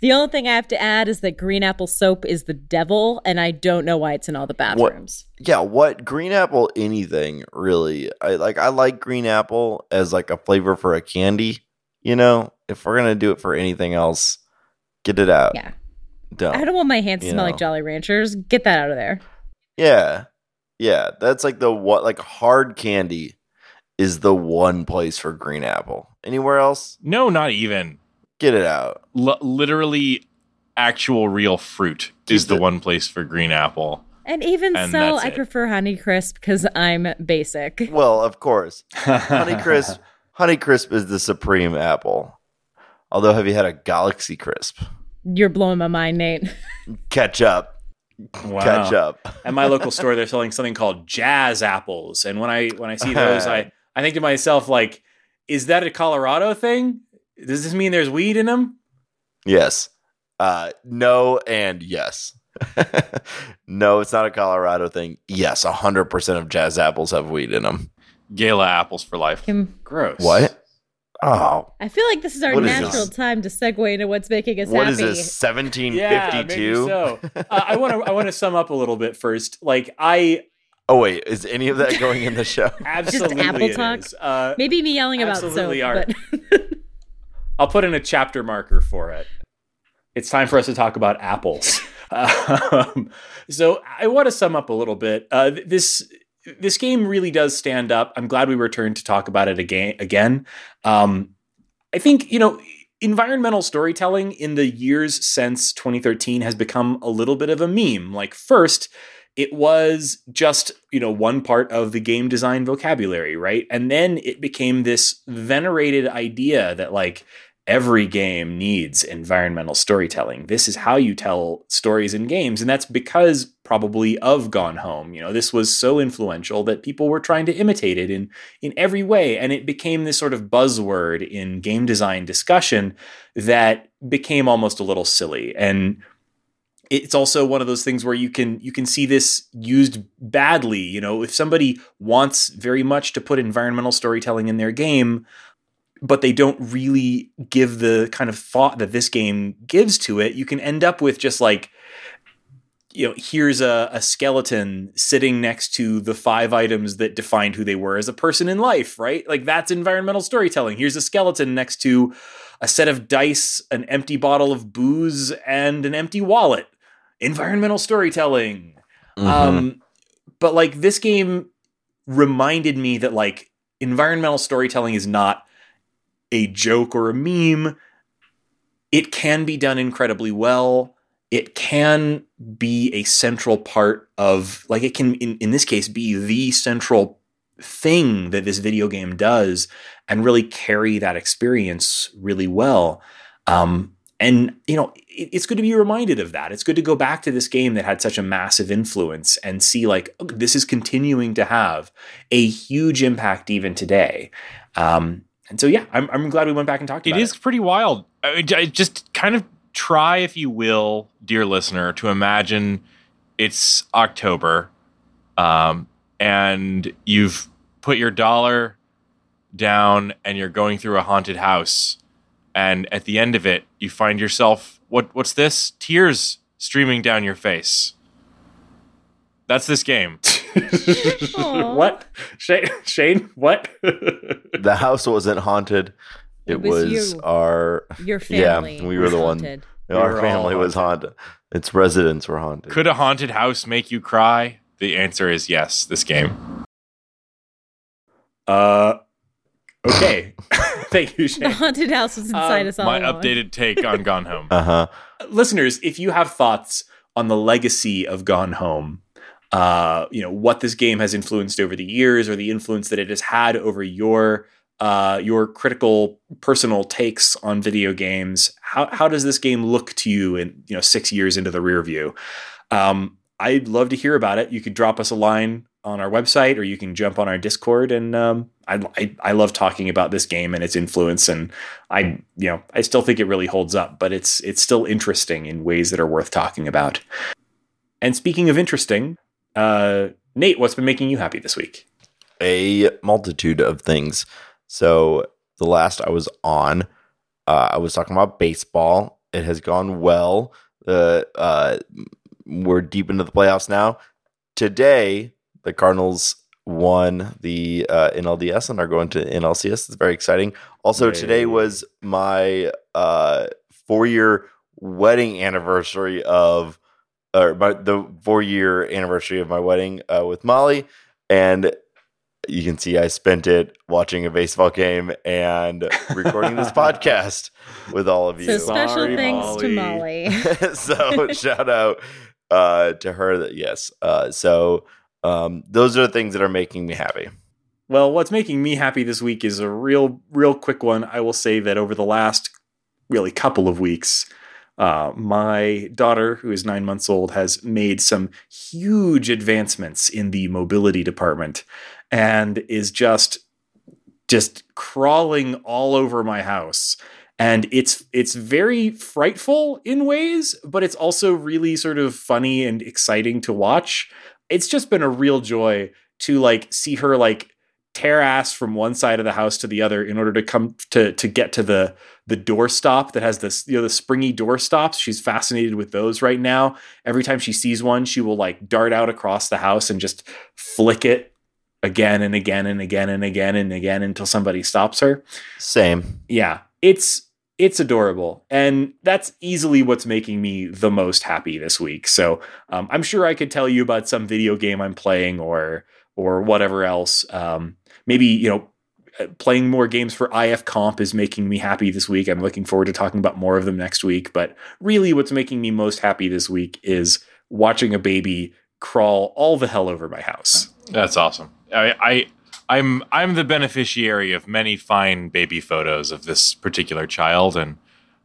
The only thing I have to add is that green apple soap is the devil, and I don't know why it's in all the bathrooms. What, yeah, what green apple anything really? I like I like green apple as like a flavor for a candy. You know, if we're gonna do it for anything else, get it out. Yeah. Don't, I don't want my hands to smell know. like Jolly Ranchers. Get that out of there. Yeah. Yeah. That's like the what like hard candy is the one place for green apple. Anywhere else? No, not even. Get it out. L- literally, actual real fruit Keep is the it- one place for green apple. And even And so, I it. prefer Honeycrisp because I'm basic. Well, of course. Honeycrisp Honeycrisp is the supreme apple. Although have you had a Galaxy Crisp? You're blowing my mind, Nate. Catch up. Wow. Catch up. At my local store, they're selling something called jazz apples, and when I when I see those, I I think to myself like, is that a Colorado thing? Does this mean there's weed in them? Yes. Uh no and yes. no, it's not a Colorado thing. Yes, 100% of jazz apples have weed in them. Gala apples for life. Kim, Gross. What? Oh, I feel like this is our What is natural this? time to segue into what's making us what happy. is this? Yeah, 1752? so. Uh, I want to I want to sum up a little bit first. Like I Oh wait, is any of that going in the show? absolutely apple talk? Uh, Maybe me yelling about soap, Absolutely are. but I'll put in a chapter marker for it. It's time for us to talk about apples. Um, so I want to sum up a little bit. Uh, this this game really does stand up. I'm glad we returned to talk about it again. Again, um, I think you know environmental storytelling in the years since 2013 has become a little bit of a meme. Like first. It was just, you know, one part of the game design vocabulary, right? And then it became this venerated idea that like every game needs environmental storytelling. This is how you tell stories in games. And that's because probably of Gone Home. You know, this was so influential that people were trying to imitate it in, in every way. And it became this sort of buzzword in game design discussion that became almost a little silly. And it's also one of those things where you can you can see this used badly you know if somebody wants very much to put environmental storytelling in their game but they don't really give the kind of thought that this game gives to it, you can end up with just like, you know, here's a, a skeleton sitting next to the five items that defined who they were as a person in life, right? Like that's environmental storytelling. Here's a skeleton next to a set of dice, an empty bottle of booze, and an empty wallet. Environmental storytelling. Mhm. Um, but like this game reminded me that like environmental storytelling is not a joke or a meme. It can be done incredibly well. It can be a central part of like it can in, in this case be the central thing that this video game does and really carry that experience really well. Um, and you know, it, it's good to be reminded of that. It's good to go back to this game that had such a massive influence and see like oh, this is continuing to have a huge impact even today. Um, and so, yeah, I'm, I'm glad we went back and talked It about is pretty wild. I mean, just kind of try, if you will, dear listener, to imagine it's October, um, and you've put your dollar down, and you're going through a haunted house, and at the end of it, you find yourself what? What's this? Tears streaming down your face. That's this game. What? Shane, Shane what? the house wasn't haunted. It, It was was, you. our Your family. Yeah, family. we were was the one- haunted. We our were family all was haunted. Its residents were haunted. Could a haunted house make you cry? The answer is yes. This game. uh, okay. Thank you, The haunted house was inside Um, us all My along. updated take on Gone Home. Uh huh. listeners, if you have thoughts on the legacy of Gone Home, uh, you know what this game has influenced over the years, or the influence that it has had over your uh, your critical personal takes on video games. How how does this game look to you in you know six years into the rear view? Um, I'd love to hear about it. You could drop us a line on our website, or you can jump on our Discord. And um, I, I I love talking about this game and its influence. And I you know I still think it really holds up, but it's it's still interesting in ways that are worth talking about. And speaking of interesting, uh, Nate, what's been making you happy this week? a multitude of things. So the last I was on, uh, I was talking about baseball. It has gone well. Uh, uh, we're deep into the playoffs now. Today, the Cardinals won the uh, NLDS and are going to NLCS. It's very exciting. Also, Yay. today was my uh, four-year wedding anniversary of or my, the four year anniversary of my wedding uh, with Molly, and you can see I spent it watching a baseball game and recording this podcast with all of you. So special Sorry, thanks to Molly. Molly. so shout out uh, to her. That yes. Uh, so um, those are the things that are making me happy. Well, what's making me happy this week is a real, real quick one. I will say that over the last really couple of weeks, uh, my daughter, who is nine months old, has made some huge advancements in the mobility department and is just just crawling all over my house and it's it's very frightful in ways but it's also really sort of funny and exciting to watch it's just been a real joy to like see her like tear ass from one side of the house to the other in order to come to to get to the the door stop that has this you know the springy door stops. She's fascinated with those right now. Every time she sees one she will like dart out across the house and just flick it again and again and again and again and again until somebody stops her. Same. yeah. It's it's adorable. And that's easily what's making me the most happy this week. So um, i'm sure i could tell you about some video game i'm playing or or whatever else. Um, maybe you know uh, playing more games for IF Comp is making me happy this week. I'm looking forward to talking about more of them next week. But really what's making me most happy this week is watching a baby crawl all the hell over my house. That's awesome. I, I I'm I'm the beneficiary of many fine baby photos of this particular child, and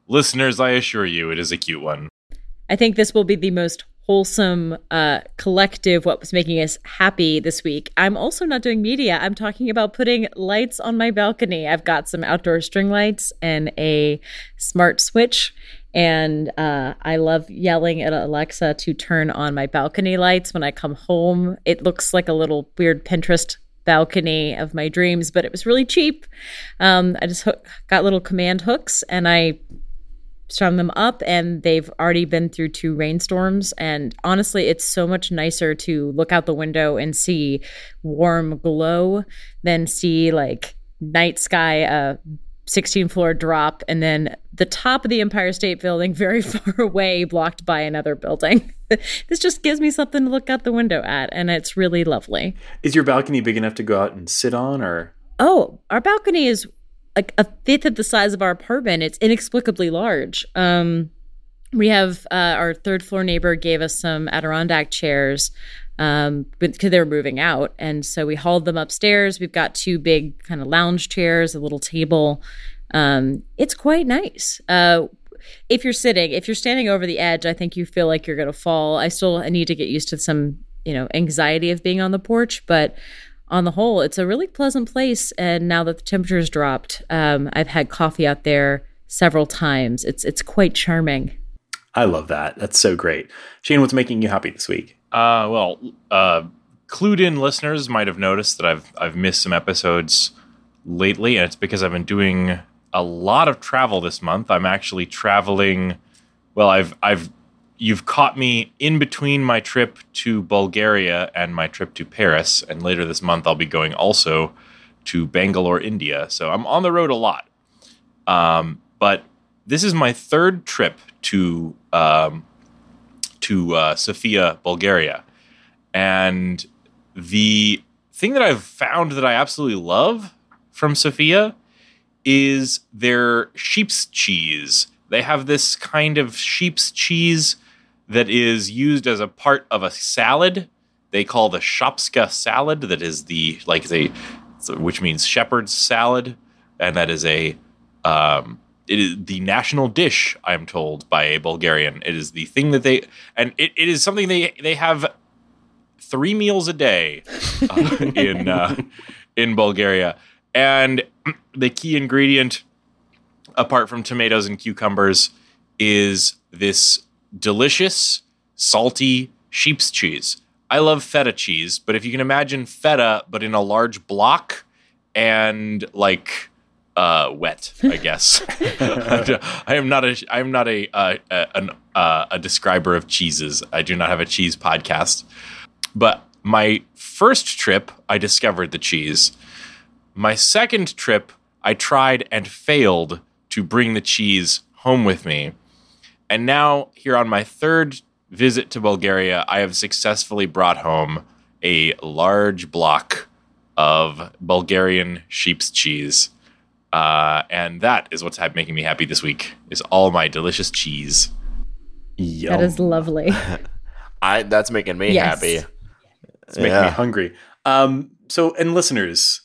listeners, I assure you, it is a cute one. I think this will be the most wholesome uh, collective what was making us happy this week. I'm also not doing media. I'm talking about putting lights on my balcony. I've got some outdoor string lights and a smart switch. And uh, I love yelling at Alexa to turn on my balcony lights when I come home. It looks like a little weird Pinterest balcony of my dreams, but it was really cheap. Um, I just got little command hooks and I strung them up and they've already been through two rainstorms and honestly it's so much nicer to look out the window and see warm glow than see like night sky uh 16 floor drop and then the top of the Empire State Building very far away blocked by another building. this just gives me something to look out the window at and it's really lovely. is your balcony big enough to go out and sit on or Oh, our balcony is like a fifth of the size of our apartment. It's inexplicably large. Um, we have uh, our third floor neighbor gave us some Adirondack chairs um, because they were moving out, and so we hauled them upstairs. We've got two big kind of lounge chairs, a little table. Um, it's quite nice. Uh, if you're sitting, if you're standing over the edge, I think you feel like you're going to fall. I still need to get used to some, you know, anxiety of being on the porch, but on the whole, it's a really pleasant place. And now that the temperature's dropped, um, I've had coffee out there several times. It's it's quite charming. I love that. That's so great. Shane, what's making you happy this week? Uh, well, uh, clued in listeners might have noticed that I've I've missed some episodes lately, and it's because I've been doing a lot of travel this month. I'm actually traveling. Well, I've I've you've caught me in between my trip to Bulgaria and my trip to Paris, and later this month I'll be going also to Bangalore, India. So I'm on the road a lot. Um, but this is my third trip to um, to uh, Sofia, Bulgaria, and the thing that I've found that I absolutely love from Sofia is their sheep's cheese. They have this kind of sheep's cheese that is used as a part of a salad. They call the shopska salad. That is the like the which means shepherd's salad, and that is a um, it is the national dish. I am told by a Bulgarian. It is the thing that they and it, it is something they they have three meals a day uh, in uh, in Bulgaria, and the key ingredient, apart from tomatoes and cucumbers, is this delicious, salty sheep's cheese. I love feta cheese, but if you can imagine feta, but in a large block and like uh, wet, I guess. I am not a I am not a uh, an, uh, a describer of cheeses. I do not have a cheese podcast. But my first trip, I discovered the cheese. My second trip, I tried and failed to bring the cheese home with me. And now, here on my third visit to Bulgaria, I have successfully brought home a large block of Bulgarian sheep's cheese. Uh, and that is what's making me happy this week is all my delicious cheese. Yum. That is lovely. I that's making me Yes. happy. It's making Yeah. me hungry. Um, so, and listeners,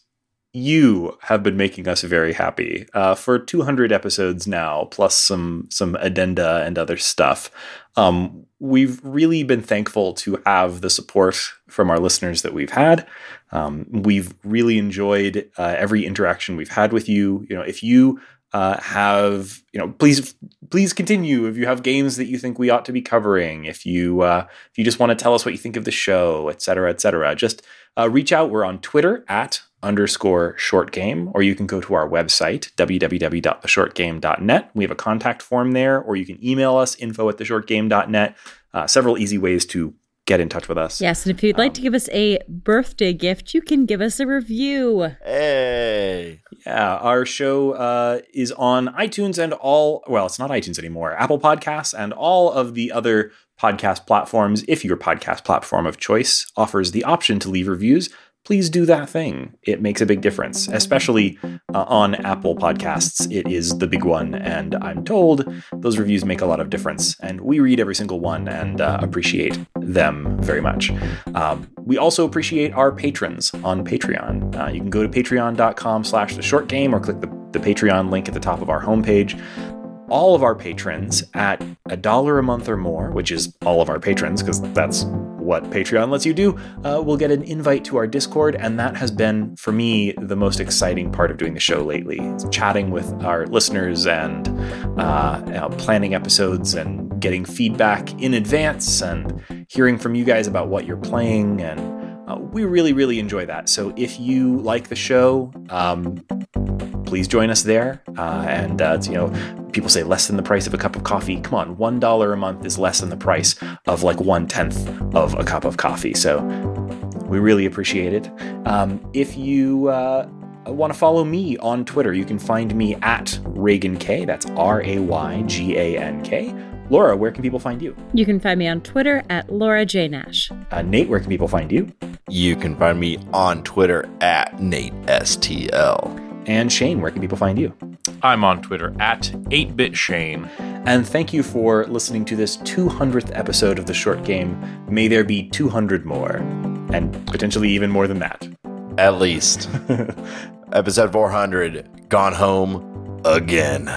you have been making us very happy uh, for 200 episodes now, plus some some addenda and other stuff. Um, we've really been thankful to have the support from our listeners that we've had. Um, we've really enjoyed uh, every interaction we've had with you. You know, if you uh, have, you know, please please continue. If you have games that you think we ought to be covering, if you uh, if you just want to tell us what you think of the show, et cetera, et cetera, just uh, reach out. We're on Twitter at underscore short game, or you can go to our website, www.theshortgame.net. We have a contact form there, or you can email us, info at theshortgame.net. Uh, several easy ways to get in touch with us. yes, and if you'd like to give us a birthday gift, you can give us a review. Hey. Yeah, our show uh, is on iTunes and all, well, it's not iTunes anymore, Apple Podcasts and all of the other podcast platforms. If your podcast platform of choice offers the option to leave reviews, please do that thing. It makes a big difference, especially uh, on Apple Podcasts. It is the big one, and I'm told those reviews make a lot of difference. And we read every single one and uh, appreciate them very much. Um, we also appreciate our patrons on Patreon. Uh, you can go to patreon.com slash the short game or click the, the Patreon link at the top of our homepage all of our patrons at a dollar a month or more, which is all of our patrons, because that's what Patreon lets you do, uh, will get an invite to our Discord. And that has been, for me, the most exciting part of doing the show lately. It's chatting with our listeners and uh, you know, planning episodes and getting feedback in advance and hearing from you guys about what you're playing. And uh, we really, really enjoy that. So if you like the show, um, please join us there. Uh, and uh, you know, people say less than the price of a cup of coffee. Come on, one dollar a month is less than the price of like one tenth of a cup of coffee. So we really appreciate it. Um, if you uh, want to follow me on Twitter, you can find me at Raygan K. That's R A Y G A N K. Laura, where can people find you? You can find me on Twitter at Laura J. Nash. Uh, Nate, where can people find you? You can find me on Twitter at Nate STL. And Shane, where can people find you? I'm on Twitter at 8bitshane. And thank you for listening to this 200th episode of The Short Game. May there be 200 more, and potentially even more than that. At least. Episode 400. Gone home again.